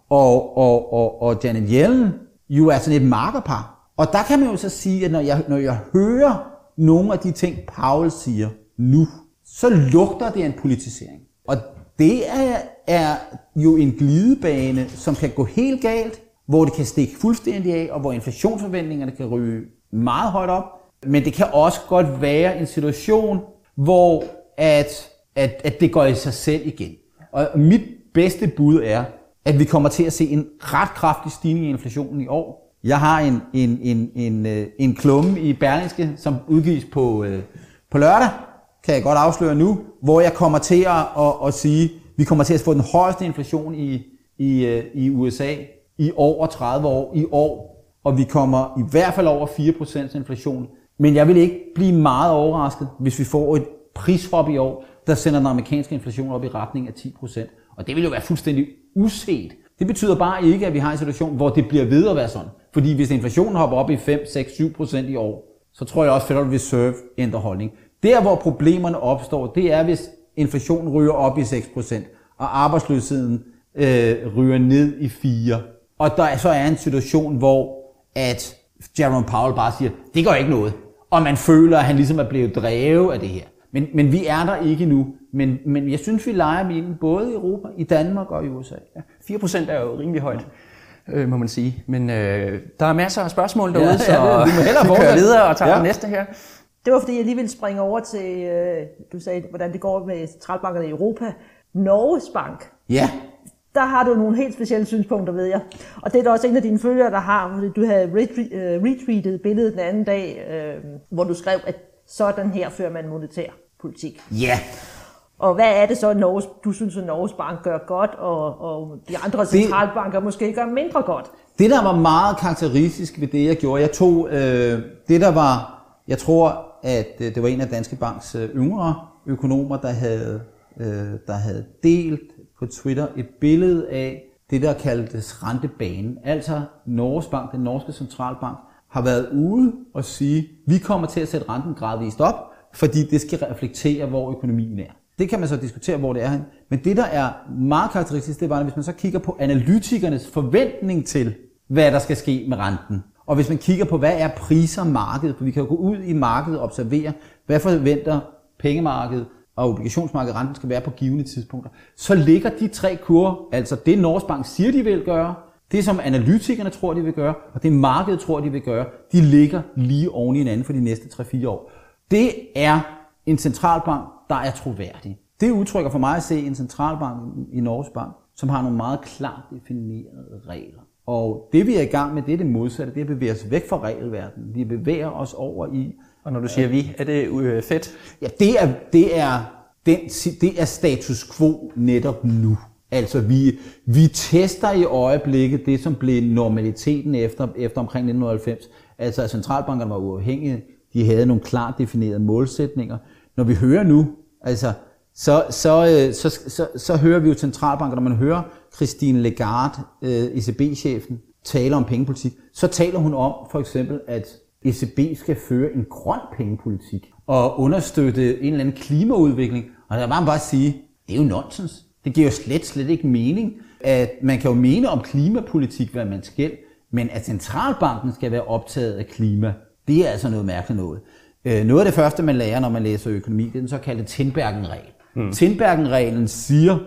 og, og, og, og Janet Yellen, jo er sådan et markerpar. Og der kan man jo så sige, at når jeg, når jeg hører nogle af de ting, Paul siger nu, så lugter det af en politisering. Og det er, er jo en glidebane, som kan gå helt galt, hvor det kan stikke fuldstændig af, og hvor inflationsforventningerne kan ryge meget højt op. Men det kan også godt være en situation, hvor at, at, at det går i sig selv igen. Og mit bedste bud er, at vi kommer til at se en ret kraftig stigning i inflationen i år. Jeg har en, en, en, en, øh, en klumme i Berlingske, som udgives på, øh, på lørdag, kan jeg godt afsløre nu, hvor jeg kommer til at, at, at sige, at vi kommer til at få den højeste inflation i, i, øh, i USA i over 30 år i år, og vi kommer i hvert fald over 4% inflation. Men jeg vil ikke blive meget overrasket, hvis vi får et prishop i år, der sender den amerikanske inflation op i retning af 10%. Og det vil jo være fuldstændig uset. Det betyder bare ikke, at vi har en situation, hvor det bliver ved at være sådan. Fordi hvis inflationen hopper op i 5, 6, 7% i år, så tror jeg også, at Federal Reserve ændrer holdning. Der, hvor problemerne opstår, det er, hvis inflationen ryger op i 6%, og arbejdsløsheden øh, ryger ned i 4. Og der så er en situation, hvor at Jerome Powell bare siger, det gør ikke noget. Og man føler, at han ligesom er blevet drevet af det her. Men, men vi er der ikke nu. Men, men jeg synes, vi leger med både i Europa, i Danmark og i USA. Ja, 4% er jo rimelig højt, øh, må man sige. Men øh, der er masser af spørgsmål derude, ja, så ja, vi må hellere vi kører videre og tager ja. den næste her. Det var fordi, jeg lige ville springe over til, øh, du sagde, hvordan det går med centralbankerne i Europa. Norges Bank. Ja. Der har du nogle helt specielle synspunkter, ved jeg. Og det er der også en af dine følgere, der har. Fordi du havde øh, retweetet billedet den anden dag, øh, hvor du skrev, at sådan her fører man monetær politik. Ja. Og hvad er det så, Norges, du synes, at Norges Bank gør godt, og, og de andre centralbanker det, måske gør mindre godt? Det, der var meget karakteristisk ved det, jeg gjorde, jeg tog øh, det, der var, jeg tror, at øh, det var en af Danske Banks øh, yngre økonomer, der havde, øh, der havde delt på Twitter et billede af det, der kaldtes rentebanen. Altså Norges Bank, den norske centralbank, har været ude og sige, vi kommer til at sætte renten gradvist op, fordi det skal reflektere, hvor økonomien er. Det kan man så diskutere, hvor det er. hen. Men det, der er meget karakteristisk, det var, at hvis man så kigger på analytikernes forventning til, hvad der skal ske med renten, og hvis man kigger på, hvad er priser markedet, for vi kan jo gå ud i markedet og observere, hvad forventer pengemarkedet og obligationsmarkedet renten skal være på givende tidspunkter, så ligger de tre kurver, altså det Norges Bank siger, de vil gøre, det som analytikerne tror, de vil gøre, og det markedet tror, de vil gøre, de ligger lige oven i hinanden for de næste 3-4 år. Det er en centralbank, der er troværdig. Det udtrykker for mig at se en centralbank i Norges Bank, som har nogle meget klart definerede regler. Og det vi er i gang med, det er det modsatte. Det er at bevæge os væk fra regelverdenen. Vi bevæger os over i... Og når du siger vi, er det øh, fedt? Ja, det er, det er, den, det er status quo netop nu. Altså vi, vi tester i øjeblikket det, som blev normaliteten efter, efter omkring 1990. Altså at centralbankerne var uafhængige. De havde nogle klart definerede målsætninger. Når vi hører nu, altså, så, så, så, så, så, så hører vi jo centralbanker, når man hører Christine Lagarde, øh, ECB-chefen, tale om pengepolitik, så taler hun om for eksempel, at ECB skal føre en grøn pengepolitik og understøtte en eller anden klimaudvikling. Og der var man bare sige, det er jo nonsens. Det giver jo slet, slet ikke mening. At man kan jo mene om klimapolitik, hvad man skal, men at centralbanken skal være optaget af klima, det er altså noget mærkeligt noget. Øh, noget af det første, man lærer, når man læser økonomi, det er den såkaldte Tinbergen-regel. Mm. Tinbergen-reglen siger,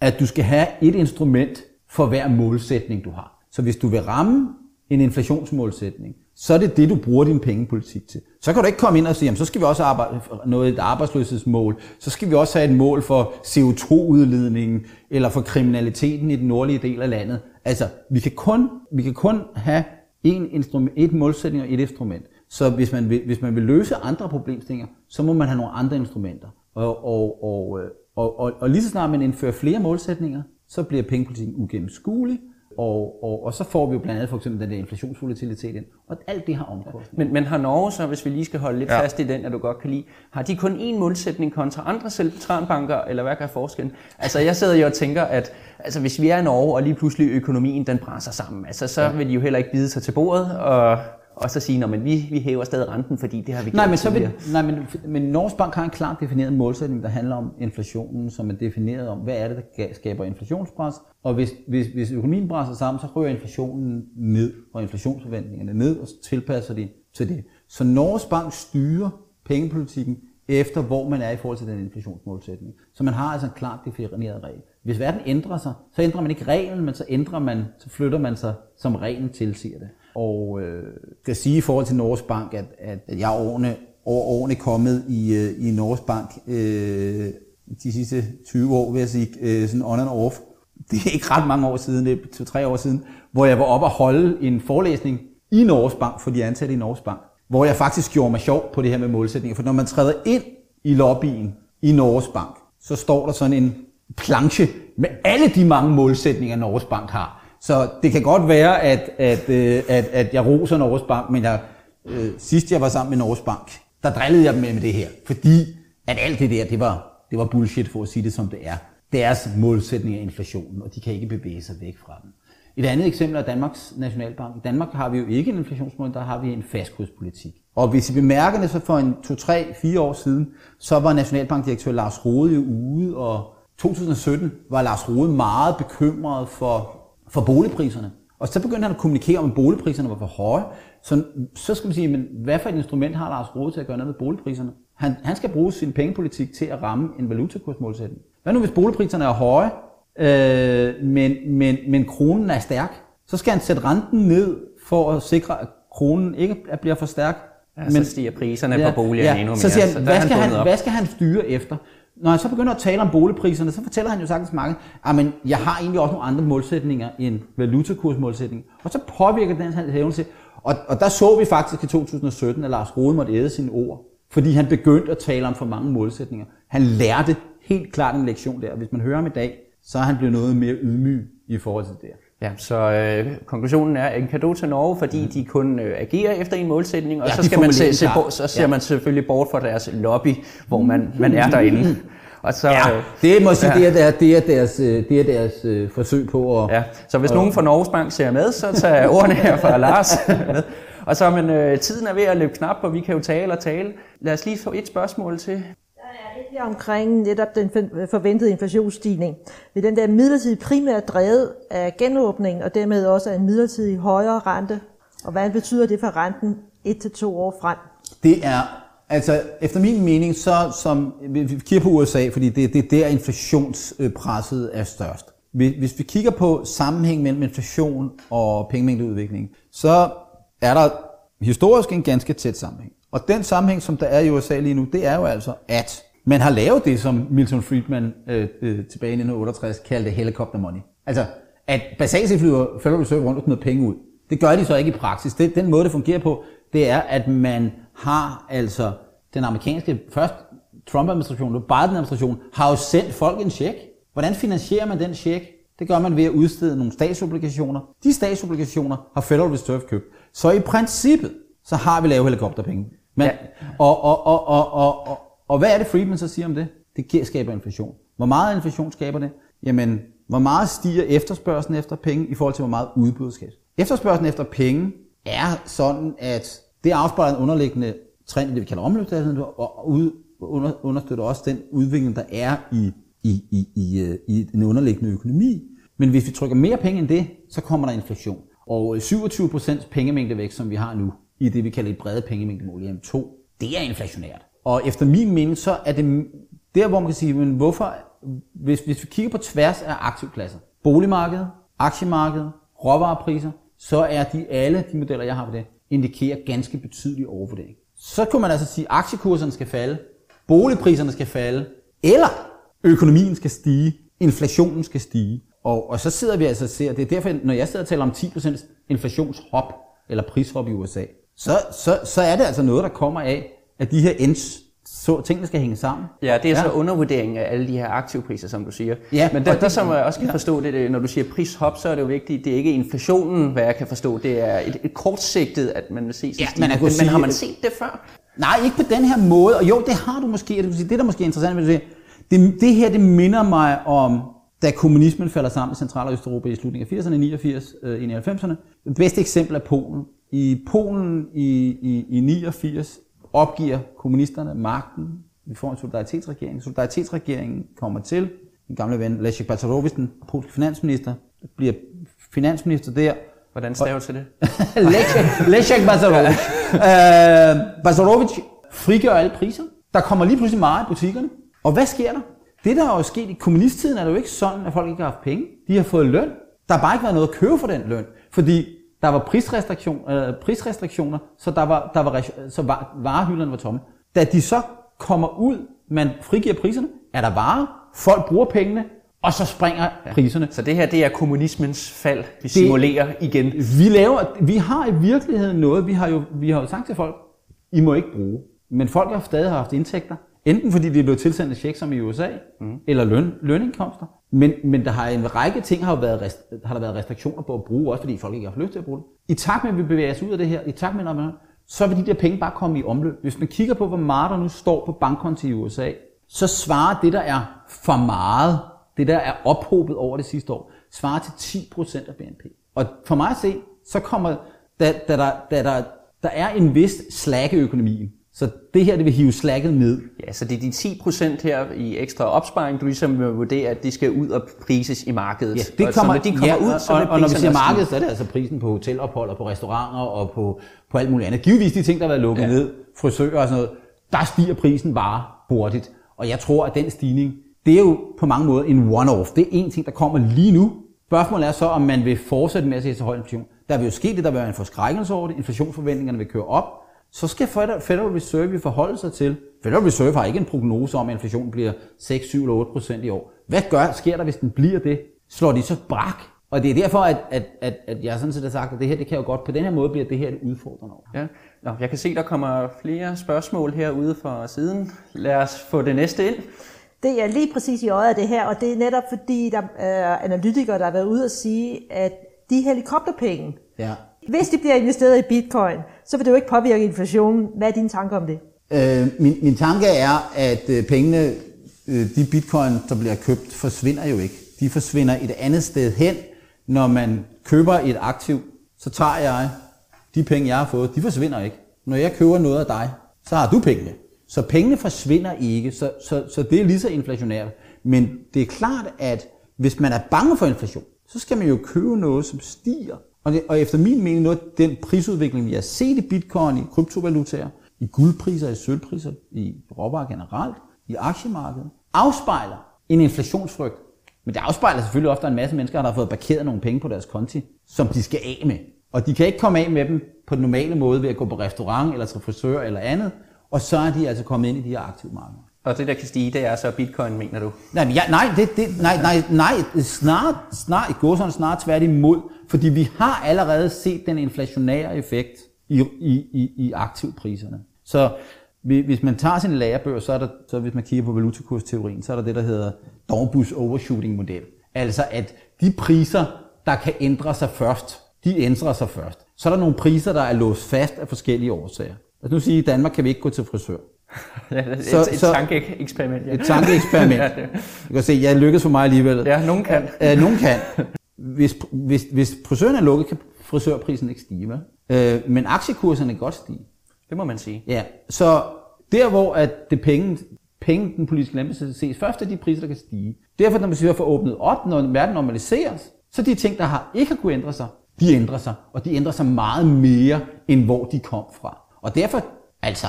at du skal have et instrument for hver målsætning, du har. Så hvis du vil ramme en inflationsmålsætning, så er det det, du bruger din pengepolitik til. Så kan du ikke komme ind og sige, jamen, så skal vi også arbejde noget et arbejdsløshedsmål, så skal vi også have et mål for CO2-udledningen, eller for kriminaliteten i den nordlige del af landet. Altså, vi kan kun, vi kan kun have en instrument, et målsætning og et instrument. Så hvis man, vil, hvis man vil løse andre problemstillinger, så må man have nogle andre instrumenter. Og, og, og, øh, og, og, og lige så snart man indfører flere målsætninger, så bliver pengepolitikken ugennemskuelig, og, og, og så får vi jo blandt andet for eksempel den der inflationsvolatilitet ind. Og alt det har omkostninger. Men, men har Norge så, hvis vi lige skal holde lidt ja. fast i den, at du godt kan lide, har de kun én målsætning kontra andre centralbanker, eller hvad kan forskellen? Altså jeg sidder jo og tænker, at altså, hvis vi er i Norge, og lige pludselig økonomien den brænder sammen, altså, så ja. vil de jo heller ikke bide sig til bordet, og og så sige, at vi, vi hæver stadig renten, fordi det har vi gjort nej, men så vil, nej, men, men Norges Bank har en klart defineret målsætning, der handler om inflationen, som er defineret om, hvad er det, der skaber inflationspres, og hvis, hvis, hvis økonomien brænder sammen, så rører inflationen ned, og inflationsforventningerne ned, og så tilpasser de til det. Så Norges Bank styrer pengepolitikken efter, hvor man er i forhold til den inflationsmålsætning. Så man har altså en klart defineret regel. Hvis verden ændrer sig, så ændrer man ikke reglen, men så ændrer man, så flytter man sig, som reglen tilsiger det. Og øh, kan sige i forhold til Norges Bank, at, at jeg er årene, over årene kommet i, øh, i Norges Bank øh, de sidste 20 år, vil jeg sige, øh, sådan on and off. Det er ikke ret mange år siden, det er to-tre år siden, hvor jeg var oppe og holde en forelæsning i Norges Bank for de ansatte i Norges Bank, hvor jeg faktisk gjorde mig sjov på det her med målsætninger. For når man træder ind i lobbyen i Norges Bank, så står der sådan en planche med alle de mange målsætninger, Norges Bank har. Så det kan godt være, at, at, øh, at, at jeg roser Norges Bank, men jeg, øh, sidst jeg var sammen med Norges Bank, der drillede jeg dem med, med det her. Fordi at alt det der, det var, det var bullshit for at sige det som det er. Deres målsætning er inflationen, og de kan ikke bevæge sig væk fra den. Et andet eksempel er Danmarks Nationalbank. I Danmark har vi jo ikke en inflationsmål, der har vi en fastkurspolitik. Og hvis I bemærker det, så for en 2, 3, 4 år siden, så var Nationalbankdirektør Lars Rode jo ude, og 2017 var Lars Rode meget bekymret for, for boligpriserne. Og så begyndte han at kommunikere om, at boligpriserne var for høje. Så, så skal man sige, men hvad for et instrument har Lars Rode til at gøre noget med boligpriserne? Han, han skal bruge sin pengepolitik til at ramme en valutakursmålsætning. Hvad nu hvis boligpriserne er høje, øh, men, men, men kronen er stærk? Så skal han sætte renten ned for at sikre, at kronen ikke bliver for stærk. Ja, men, så stiger priserne ja, på boligerne ja, endnu mere. Så siger han, så hvad, skal han, hvad skal han styre efter? Når han så begynder at tale om boligpriserne, så fortæller han jo sagtens mange, at men jeg har egentlig også nogle andre målsætninger end valutakursmålsætning. Og så påvirker den hans hævelse. Og, og der så vi faktisk i 2017, at Lars Rode måtte æde sine ord, fordi han begyndte at tale om for mange målsætninger. Han lærte helt klart en lektion der. Hvis man hører ham i dag, så er han blevet noget mere ydmyg i forhold til det. Ja, så øh, konklusionen er en kado til Norge, fordi mm. de kun øh, agerer efter en målsætning, og ja, så, skal man se, se, så ser ja. man selvfølgelig bort fra deres lobby, hvor man, man er derinde. Mm. Og så, ja, øh, det må sige, ja. det, er deres, det er deres, øh, det er deres øh, forsøg på at... Ja, så hvis og, nogen fra Norges Bank ser med, så tager ordene her fra Lars med. Og så, men øh, tiden er ved at løbe knap, og vi kan jo tale og tale. Lad os lige få et spørgsmål til detaljer omkring netop den øh, forventede inflationsstigning. Vil den der midlertidig primært drevet af genåbning, og dermed også af en midlertidig højere rente? Og hvad betyder det for renten et til to år frem? Det er, altså efter min mening, så som, vi kigger på USA, fordi det, det er der inflationspresset øh, er størst. Hvis vi kigger på sammenhæng mellem inflation og pengemængdeudvikling, så er der historisk en ganske tæt sammenhæng. Og den sammenhæng, som der er i USA lige nu, det er jo altså, at man har lavet det, som Milton Friedman øh, øh, tilbage i 1968 kaldte helicopter money. Altså, at set flyver Federal Reserve rundt og smider penge ud. Det gør de så ikke i praksis. Det, den måde, det fungerer på, det er, at man har altså den amerikanske, først Trump-administration, og Biden-administration, har jo sendt folk en check. Hvordan finansierer man den check? Det gør man ved at udstede nogle statsobligationer. De statsobligationer har Federal Reserve købt. Så i princippet, så har vi lavet helikopterpenge. Men, ja. og, og, og, og, og, og, og hvad er det, Friedman så siger om det? Det skaber inflation. Hvor meget inflation skaber det? Jamen, hvor meget stiger efterspørgselen efter penge i forhold til, hvor meget udbuddet skaber? Efterspørgselen efter penge er sådan, at det afspejler en underliggende trend i det, vi kalder omløbsdaglighed, og understøtter også den udvikling, der er i, i, i, i, øh, i den underliggende økonomi. Men hvis vi trykker mere penge end det, så kommer der inflation. Og øh, 27% pengemængdevækst, som vi har nu, i det, vi kalder et brede pengemængdemål, M2, det er inflationært. Og efter min mening, så er det der, hvor man kan sige, men hvorfor, hvis, hvis vi kigger på tværs af aktivklasser, boligmarkedet, aktiemarkedet, råvarepriser, så er de alle de modeller, jeg har på det, indikerer ganske betydelig overvurdering. Så kunne man altså sige, at aktiekurserne skal falde, boligpriserne skal falde, eller økonomien skal stige, inflationen skal stige. Og, og så sidder vi altså og ser, det er derfor, når jeg sidder og taler om 10% inflationshop, eller prishop i USA, så, så, så er det altså noget, der kommer af, at de her ends, så tingene skal hænge sammen. Ja, det er ja. så undervurdering af alle de her aktivpriser, som du siger. Ja, Men der, det, der som jeg også kan ja. forstå, det, når du siger prishop, så er det jo vigtigt, det er ikke inflationen, hvad jeg kan forstå, det er et, et kortsigtet, at man vil se ja, men, men, men har man set det før? Nej, ikke på den her måde, og jo, det har du måske, det, det der måske er interessant ved det, det, det her, det minder mig om, da kommunismen falder sammen i Central- og Østeuropa i slutningen af 80'erne, 89, øh, i 90'erne. Det bedste eksempel er Polen. I Polen i, i, i 89 opgiver kommunisterne magten. Vi får en solidaritetsregering. Solidaritetsregeringen kommer til. Den gamle ven Leszek Balcerowicz, den polske finansminister, bliver finansminister der. Hvordan staves det? Leszek, Balcerowicz. uh, Balcerowicz frigør alle priser. Der kommer lige pludselig meget i butikkerne. Og hvad sker der? Det, der er jo sket i kommunisttiden, er det jo ikke sådan, at folk ikke har haft penge. De har fået løn. Der har bare ikke været noget at købe for den løn. Fordi der var prisrestriktion, øh, prisrestriktioner, så, der var, der var, så var, varehylderne var tomme. Da de så kommer ud, man frigiver priserne, er der varer, folk bruger pengene, og så springer ja. priserne. Så det her, det er kommunismens fald, vi det, simulerer igen. Vi, laver, vi har i virkeligheden noget, vi har, jo, vi har jo sagt til folk, I må ikke bruge. Men folk har stadig haft indtægter. Enten fordi de er blevet tilsendt check som i USA, mm. eller løn, lønindkomster. Men, men der har en række ting har, været rest, har der været restriktioner på at bruge, også fordi folk ikke har haft lyst til at bruge det. I takt med, at vi bevæger os ud af det her, i takt med, at man, så vil de der penge bare komme i omløb. Hvis man kigger på, hvor meget der nu står på bankkonti i USA, så svarer det, der er for meget, det der er ophobet over det sidste år, svarer til 10% af BNP. Og for mig at se, så kommer, da, da, der, da der, der er en vis slag i økonomien, så det her, det vil hive slækket ned. Ja, så det er de 10 procent her i ekstra opsparing, du ligesom vil vurdere, at de skal ud og prises i markedet. Ja, det kommer, og så når de kommer ja, ud, så og, og når vi siger markedet, så er det altså prisen på hotelophold og på restauranter og på, på alt muligt andet. Givetvis de ting, der har været lukket ja. ned, frisører og sådan noget, der stiger prisen bare hurtigt. Og jeg tror, at den stigning, det er jo på mange måder en one-off. Det er en ting, der kommer lige nu. Spørgsmålet er så, om man vil fortsætte med at se så høj inflation. Der vil jo ske det, der vil være en forskrækkelse over det. Inflationsforventningerne vil køre op så skal Federal Reserve forholde sig til, Federal Reserve har ikke en prognose om, at inflationen bliver 6, 7 eller 8 procent i år. Hvad gør, sker der, hvis den bliver det? Slår de så brak? Og det er derfor, at, at, at, at jeg sådan set har sagt, at det her, det kan jo godt, på den her måde bliver det her et udfordrende år. Ja. Nå, jeg kan se, der kommer flere spørgsmål herude fra siden. Lad os få det næste ind. Det er lige præcis i øjet af det her, og det er netop fordi, der er analytikere, der har været ude og sige, at de helikopterpenge, ja. Hvis det bliver investeret i bitcoin, så vil det jo ikke påvirke inflationen. Hvad er dine tanker om det? Øh, min, min tanke er, at øh, pengene, øh, de bitcoin, der bliver købt, forsvinder jo ikke. De forsvinder et andet sted hen. Når man køber et aktiv, så tager jeg de penge, jeg har fået, de forsvinder ikke. Når jeg køber noget af dig, så har du pengene. Så pengene forsvinder ikke, så, så, så det er lige så inflationært. Men det er klart, at hvis man er bange for inflation, så skal man jo købe noget, som stiger. Og, det, og efter min mening, noget af den prisudvikling, vi har set i bitcoin, i kryptovalutaer, i guldpriser, i sølvpriser, i råvarer generelt, i aktiemarkedet, afspejler en inflationsfrygt. Men det afspejler selvfølgelig ofte en masse mennesker, der har fået parkeret nogle penge på deres konti, som de skal af med. Og de kan ikke komme af med dem på den normale måde ved at gå på restaurant eller til frisør eller andet. Og så er de altså kommet ind i de her aktive markeder. Og det, der kan stige, det er så bitcoin, mener du? Nej, ja, nej, det, det, nej, nej, nej, snart, snart, i går sådan snart tværtimod, fordi vi har allerede set den inflationære effekt i, i, i, i aktivpriserne. Så hvis man tager sin lagerbør, så er der, så hvis man kigger på valutakursteorien, så er der det, der hedder Dorbus overshooting model. Altså at de priser, der kan ændre sig først, de ændrer sig først. Så er der nogle priser, der er låst fast af forskellige årsager. Lad os nu sige, at i Danmark kan vi ikke gå til frisør. ja, et, så, et, et tankeeksperiment. Ja. Et tankeeksperiment. Du kan se, jeg lykkedes for mig alligevel. Ja, nogen kan. Ja, nogen kan. Hvis, hvis, hvis frisøren er lukket, kan frisørprisen ikke stige. Vel? Øh, men aktiekurserne kan godt stige. Det må man sige. Ja, så der hvor at det penge, penge den politiske lempelse ses først, er de priser, der kan stige. Derfor, når man siger, for åbnet op, når verden normaliseres, så de ting, der har ikke har kunne ændre sig, de ændrer sig. Og de ændrer sig meget mere, end hvor de kom fra. Og derfor, altså,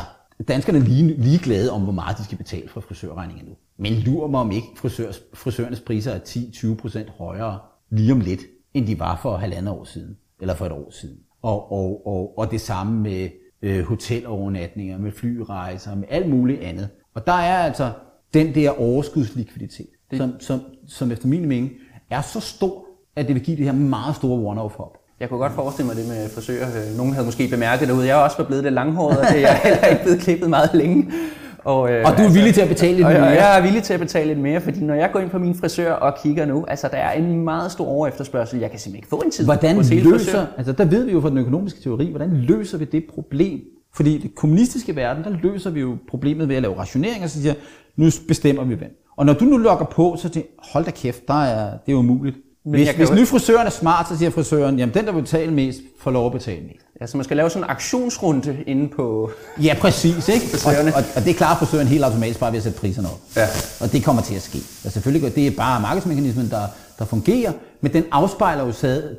danskerne er lige, lige glade om, hvor meget de skal betale for frisørregningen nu. Men lurer mig om ikke frisørs, frisørernes priser er 10-20% højere lige om lidt, end de var for halvandet år siden, eller for et år siden. Og, og, og, og det samme med øh, hotelovernatninger, med flyrejser, med alt muligt andet. Og der er altså den der overskudslikviditet, det... som, som, som efter min mening er så stor, at det vil give det her meget store one-off hop. Jeg kunne godt forestille mig det med frisører. Nogen havde måske bemærket derude. Jeg er også blevet det langhåret, og det er heller ikke blevet klippet meget længe. Og, øh, og du er villig til at betale lidt mere? Jeg er villig til at betale lidt mere, fordi når jeg går ind på min frisør og kigger nu, altså der er en meget stor overefterspørgsel. Jeg kan simpelthen ikke få en tid hvordan på løser. Altså der ved vi jo fra den økonomiske teori, hvordan løser vi det problem? Fordi i det kommunistiske verden, der løser vi jo problemet ved at lave rationeringer, så siger, nu bestemmer vi hvem. Og når du nu logger på, så tænker hold da kæft, der er, det er umuligt. Men hvis, hvis nu frisøren er smart, så siger frisøren, jamen den, der vil betale mest, får lov at betale mest. Ja, så man skal lave sådan en aktionsrunde inde på Ja, præcis. Ikke? Og, og, og, det klarer frisøren helt automatisk bare ved at sætte priserne op. Ja. Og det kommer til at ske. Og selvfølgelig, det er bare markedsmekanismen, der, der fungerer, men den afspejler jo stadig,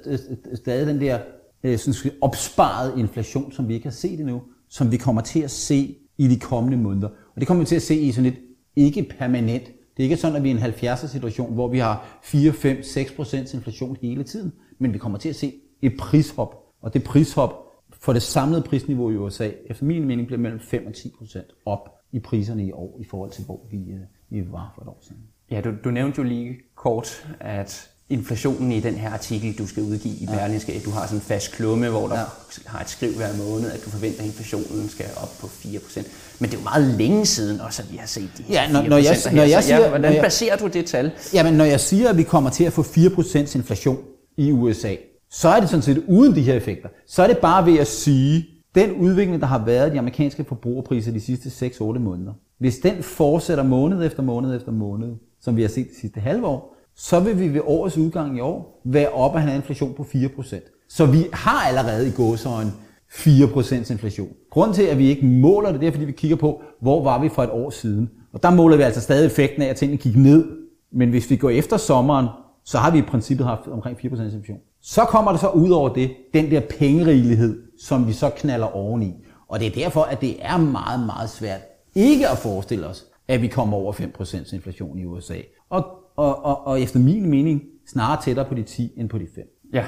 stadig den der øh, sådan opsparede inflation, som vi ikke har set endnu, som vi kommer til at se i de kommende måneder. Og det kommer vi til at se i sådan et ikke permanent, det Det er ikke sådan, at vi er i en 70'er situation, hvor vi har 4, 5, 6 procents inflation hele tiden, men vi kommer til at se et prishop, og det prishop for det samlede prisniveau i USA, efter min mening, bliver mellem 5 og 10 procent op i priserne i år, i forhold til, hvor vi, øh, vi var for et år siden. Ja, du, du nævnte jo lige kort, at inflationen i den her artikel, du skal udgive i Berlingske, at du har sådan en fast klumme, hvor der ja. har et skriv hver måned, at du forventer, at inflationen skal op på 4%. Men det er jo meget længe siden også, at vi har set de her ja, når, når jeg, når jeg siger, ja, hvordan jeg, baserer du det tal? Jamen, når jeg siger, at vi kommer til at få 4% inflation i USA, så er det sådan set uden de her effekter. Så er det bare ved at sige, den udvikling, der har været i de amerikanske forbrugerpriser de sidste 6-8 måneder, hvis den fortsætter måned efter måned efter måned, som vi har set de sidste halve år, så vil vi ved årets udgang i år være oppe af have en inflation på 4%. Så vi har allerede i gåsøjne 4% inflation. Grunden til, at vi ikke måler det, det er, fordi vi kigger på, hvor var vi for et år siden. Og der måler vi altså stadig effekten af, at tingene gik ned. Men hvis vi går efter sommeren, så har vi i princippet haft omkring 4% inflation. Så kommer der så ud over det, den der pengerigelighed, som vi så knaller oveni. Og det er derfor, at det er meget, meget svært ikke at forestille os, at vi kommer over 5% inflation i USA. Og, og, og, og efter min mening snarere tættere på de 10 end på de 5. Ja.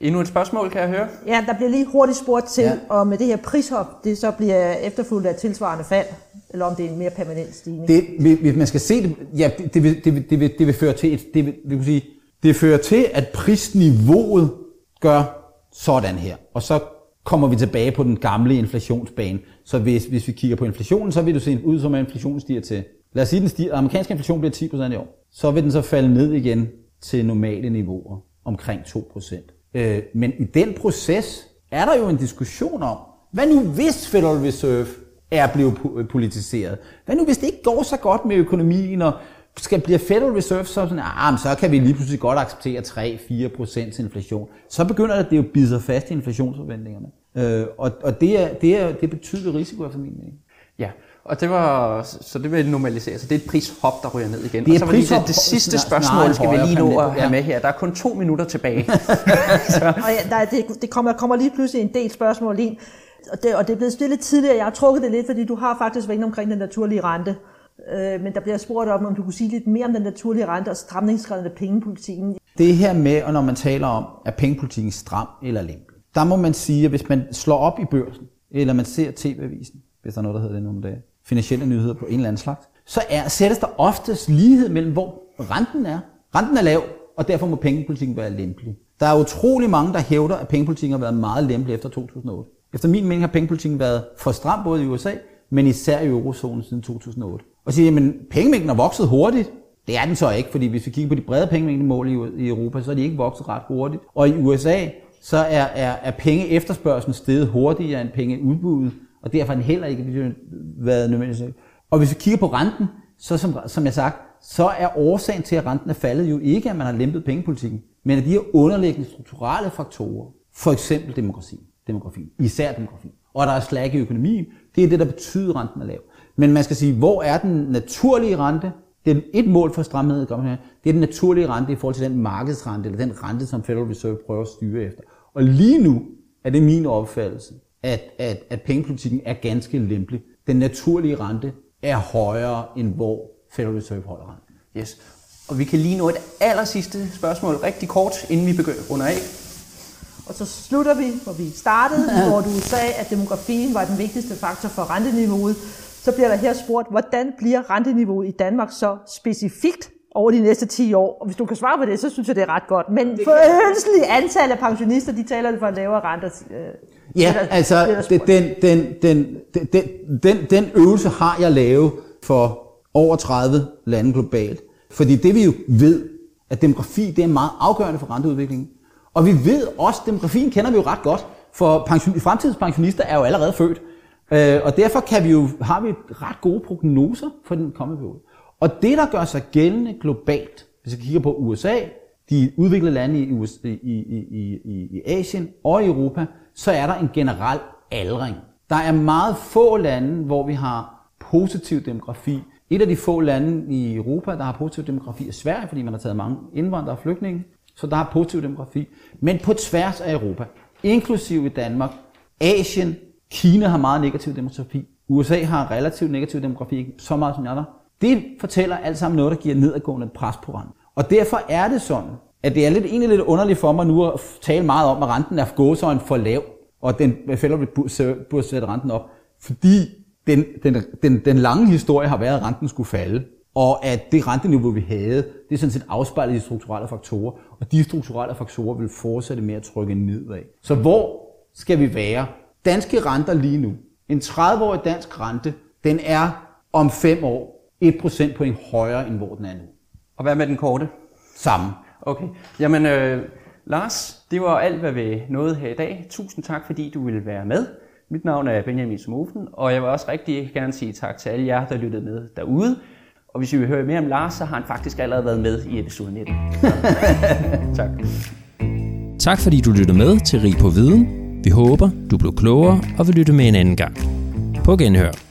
Endnu et spørgsmål, kan jeg høre? Ja, der bliver lige hurtigt spurgt til, ja. om det her prishop, det så bliver efterfulgt af tilsvarende fald, eller om det er en mere permanent stigning. Det, hvis man skal se det, ja, det, det, vil, det, vil, det, vil, det vil føre til, et, det vil, det vil sige, det fører til, at prisniveauet gør sådan her. Og så kommer vi tilbage på den gamle inflationsbane. Så hvis, hvis vi kigger på inflationen, så vil det se ud som, at inflationen stiger til. Lad os sige, at den stiger, amerikansk inflation bliver 10% i år. Så vil den så falde ned igen til normale niveauer, omkring 2%. Øh, men i den proces er der jo en diskussion om, hvad nu hvis Federal Reserve er blevet politiseret? Hvad nu hvis det ikke går så godt med økonomien, og skal blive Federal Reserve så sådan, ah, så kan vi lige pludselig godt acceptere 3-4% inflation. Så begynder det jo at bide sig fast i inflationsforventningerne. Øh, og og det, er, det, er, det er betydelig risiko efter min mening. Ja, og det var, så det vil normalisere. Så det er et prishop, der ryger ned igen. Det er og så prishop, det, det sidste spørgsmål skal vi lige nå at have med her. Der er kun to minutter tilbage. og ja, der, det, det kommer, kommer lige pludselig en del spørgsmål ind. Og det, og det er blevet stillet tidligere. Jeg har trukket det lidt, fordi du har faktisk været omkring den naturlige rente. Øh, men der bliver spurgt om, om du kunne sige lidt mere om den naturlige rente og stramningsgraden af pengepolitikken. Det her med, og når man taler om, at pengepolitikken stram eller lempelig, der må man sige, at hvis man slår op i børsen, eller man ser TV-avisen, hvis der er noget, der hedder det nogle dage, finansielle nyheder på en eller anden slags, så er, sættes der oftest lighed mellem, hvor renten er. Renten er lav, og derfor må pengepolitikken være lempelig. Der er utrolig mange, der hævder, at pengepolitikken har været meget lempelig efter 2008. Efter min mening har pengepolitikken været for stram både i USA, men især i eurozonen siden 2008 og siger, at pengemængden er vokset hurtigt. Det er den så ikke, fordi hvis vi kigger på de brede pengemængdemål i, i Europa, så er de ikke vokset ret hurtigt. Og i USA, så er, er, er penge efterspørgselen steget hurtigere end penge udbuddet, og derfor har den heller ikke været nødvendig. Og hvis vi kigger på renten, så som, som jeg sagt, så er årsagen til, at renten er faldet jo ikke, at man har lempet pengepolitikken, men at de her underliggende strukturelle faktorer, for eksempel demografi, demografi, især demografi, og der er slag i økonomien, det er det, der betyder, at renten er lav. Men man skal sige, hvor er den naturlige rente? Det er et mål for stramhed, det er den naturlige rente i forhold til den markedsrente, eller den rente, som Federal Reserve prøver at styre efter. Og lige nu er det min opfattelse, at, at, at pengepolitikken er ganske lempelig. Den naturlige rente er højere, end hvor Federal Reserve holder renten. Yes. Og vi kan lige nå et aller sidste spørgsmål rigtig kort, inden vi begynder under af. Og så slutter vi, hvor vi startede, hvor du sagde, at demografien var den vigtigste faktor for renteniveauet så bliver der her spurgt, hvordan bliver renteniveauet i Danmark så specifikt over de næste 10 år? Og hvis du kan svare på det, så synes jeg, det er ret godt. Men for ønskelige antal af pensionister, de taler for en lavere renter. Øh, ja, der, altså den, den, den, den, den, den øvelse har jeg lavet for over 30 lande globalt. Fordi det vi jo ved, at demografi det er meget afgørende for renteudviklingen. Og vi ved også, at demografien kender vi jo ret godt, for pension, fremtidens pensionister er jo allerede født. Øh, og derfor kan vi jo, har vi ret gode prognoser for den kommende periode. Og det, der gør sig gældende globalt, hvis vi kigger på USA, de udviklede lande i, USA, i, i, i, i Asien og i Europa, så er der en generel aldring. Der er meget få lande, hvor vi har positiv demografi. Et af de få lande i Europa, der har positiv demografi, er Sverige, fordi man har taget mange indvandrere og flygtninge. Så der har positiv demografi. Men på tværs af Europa, inklusive i Danmark, Asien, Kina har meget negativ demografi. USA har relativt negativ demografi, ikke så meget som jeg der. Det fortæller alt sammen noget, der giver nedadgående pres på renten. Og derfor er det sådan, at det er lidt, egentlig lidt underligt for mig nu at tale meget om, at renten er gåsøjne for lav, og den fælder burde sætte renten op, fordi den, den, den, den lange historie har været, at renten skulle falde, og at det renteniveau, vi havde, det er sådan set afspejlet i de strukturelle faktorer, og de strukturelle faktorer vil fortsætte med at trykke nedad. Så hvor skal vi være? Danske renter lige nu. En 30-årig dansk rente, den er om 5 år 1 procentpoint højere, end hvor den er nu. Og hvad med den korte? Samme. Okay. Jamen, øh, Lars, det var alt, hvad vi nåede her i dag. Tusind tak, fordi du ville være med. Mit navn er Benjamin Smofen, og jeg vil også rigtig gerne sige tak til alle jer, der lyttede med derude. Og hvis I vil høre mere om Lars, så har han faktisk allerede været med i episode 19. tak. Tak fordi du lyttede med til Rig på Viden. Vi håber, du blev klogere og vil lytte med en anden gang. På genhør.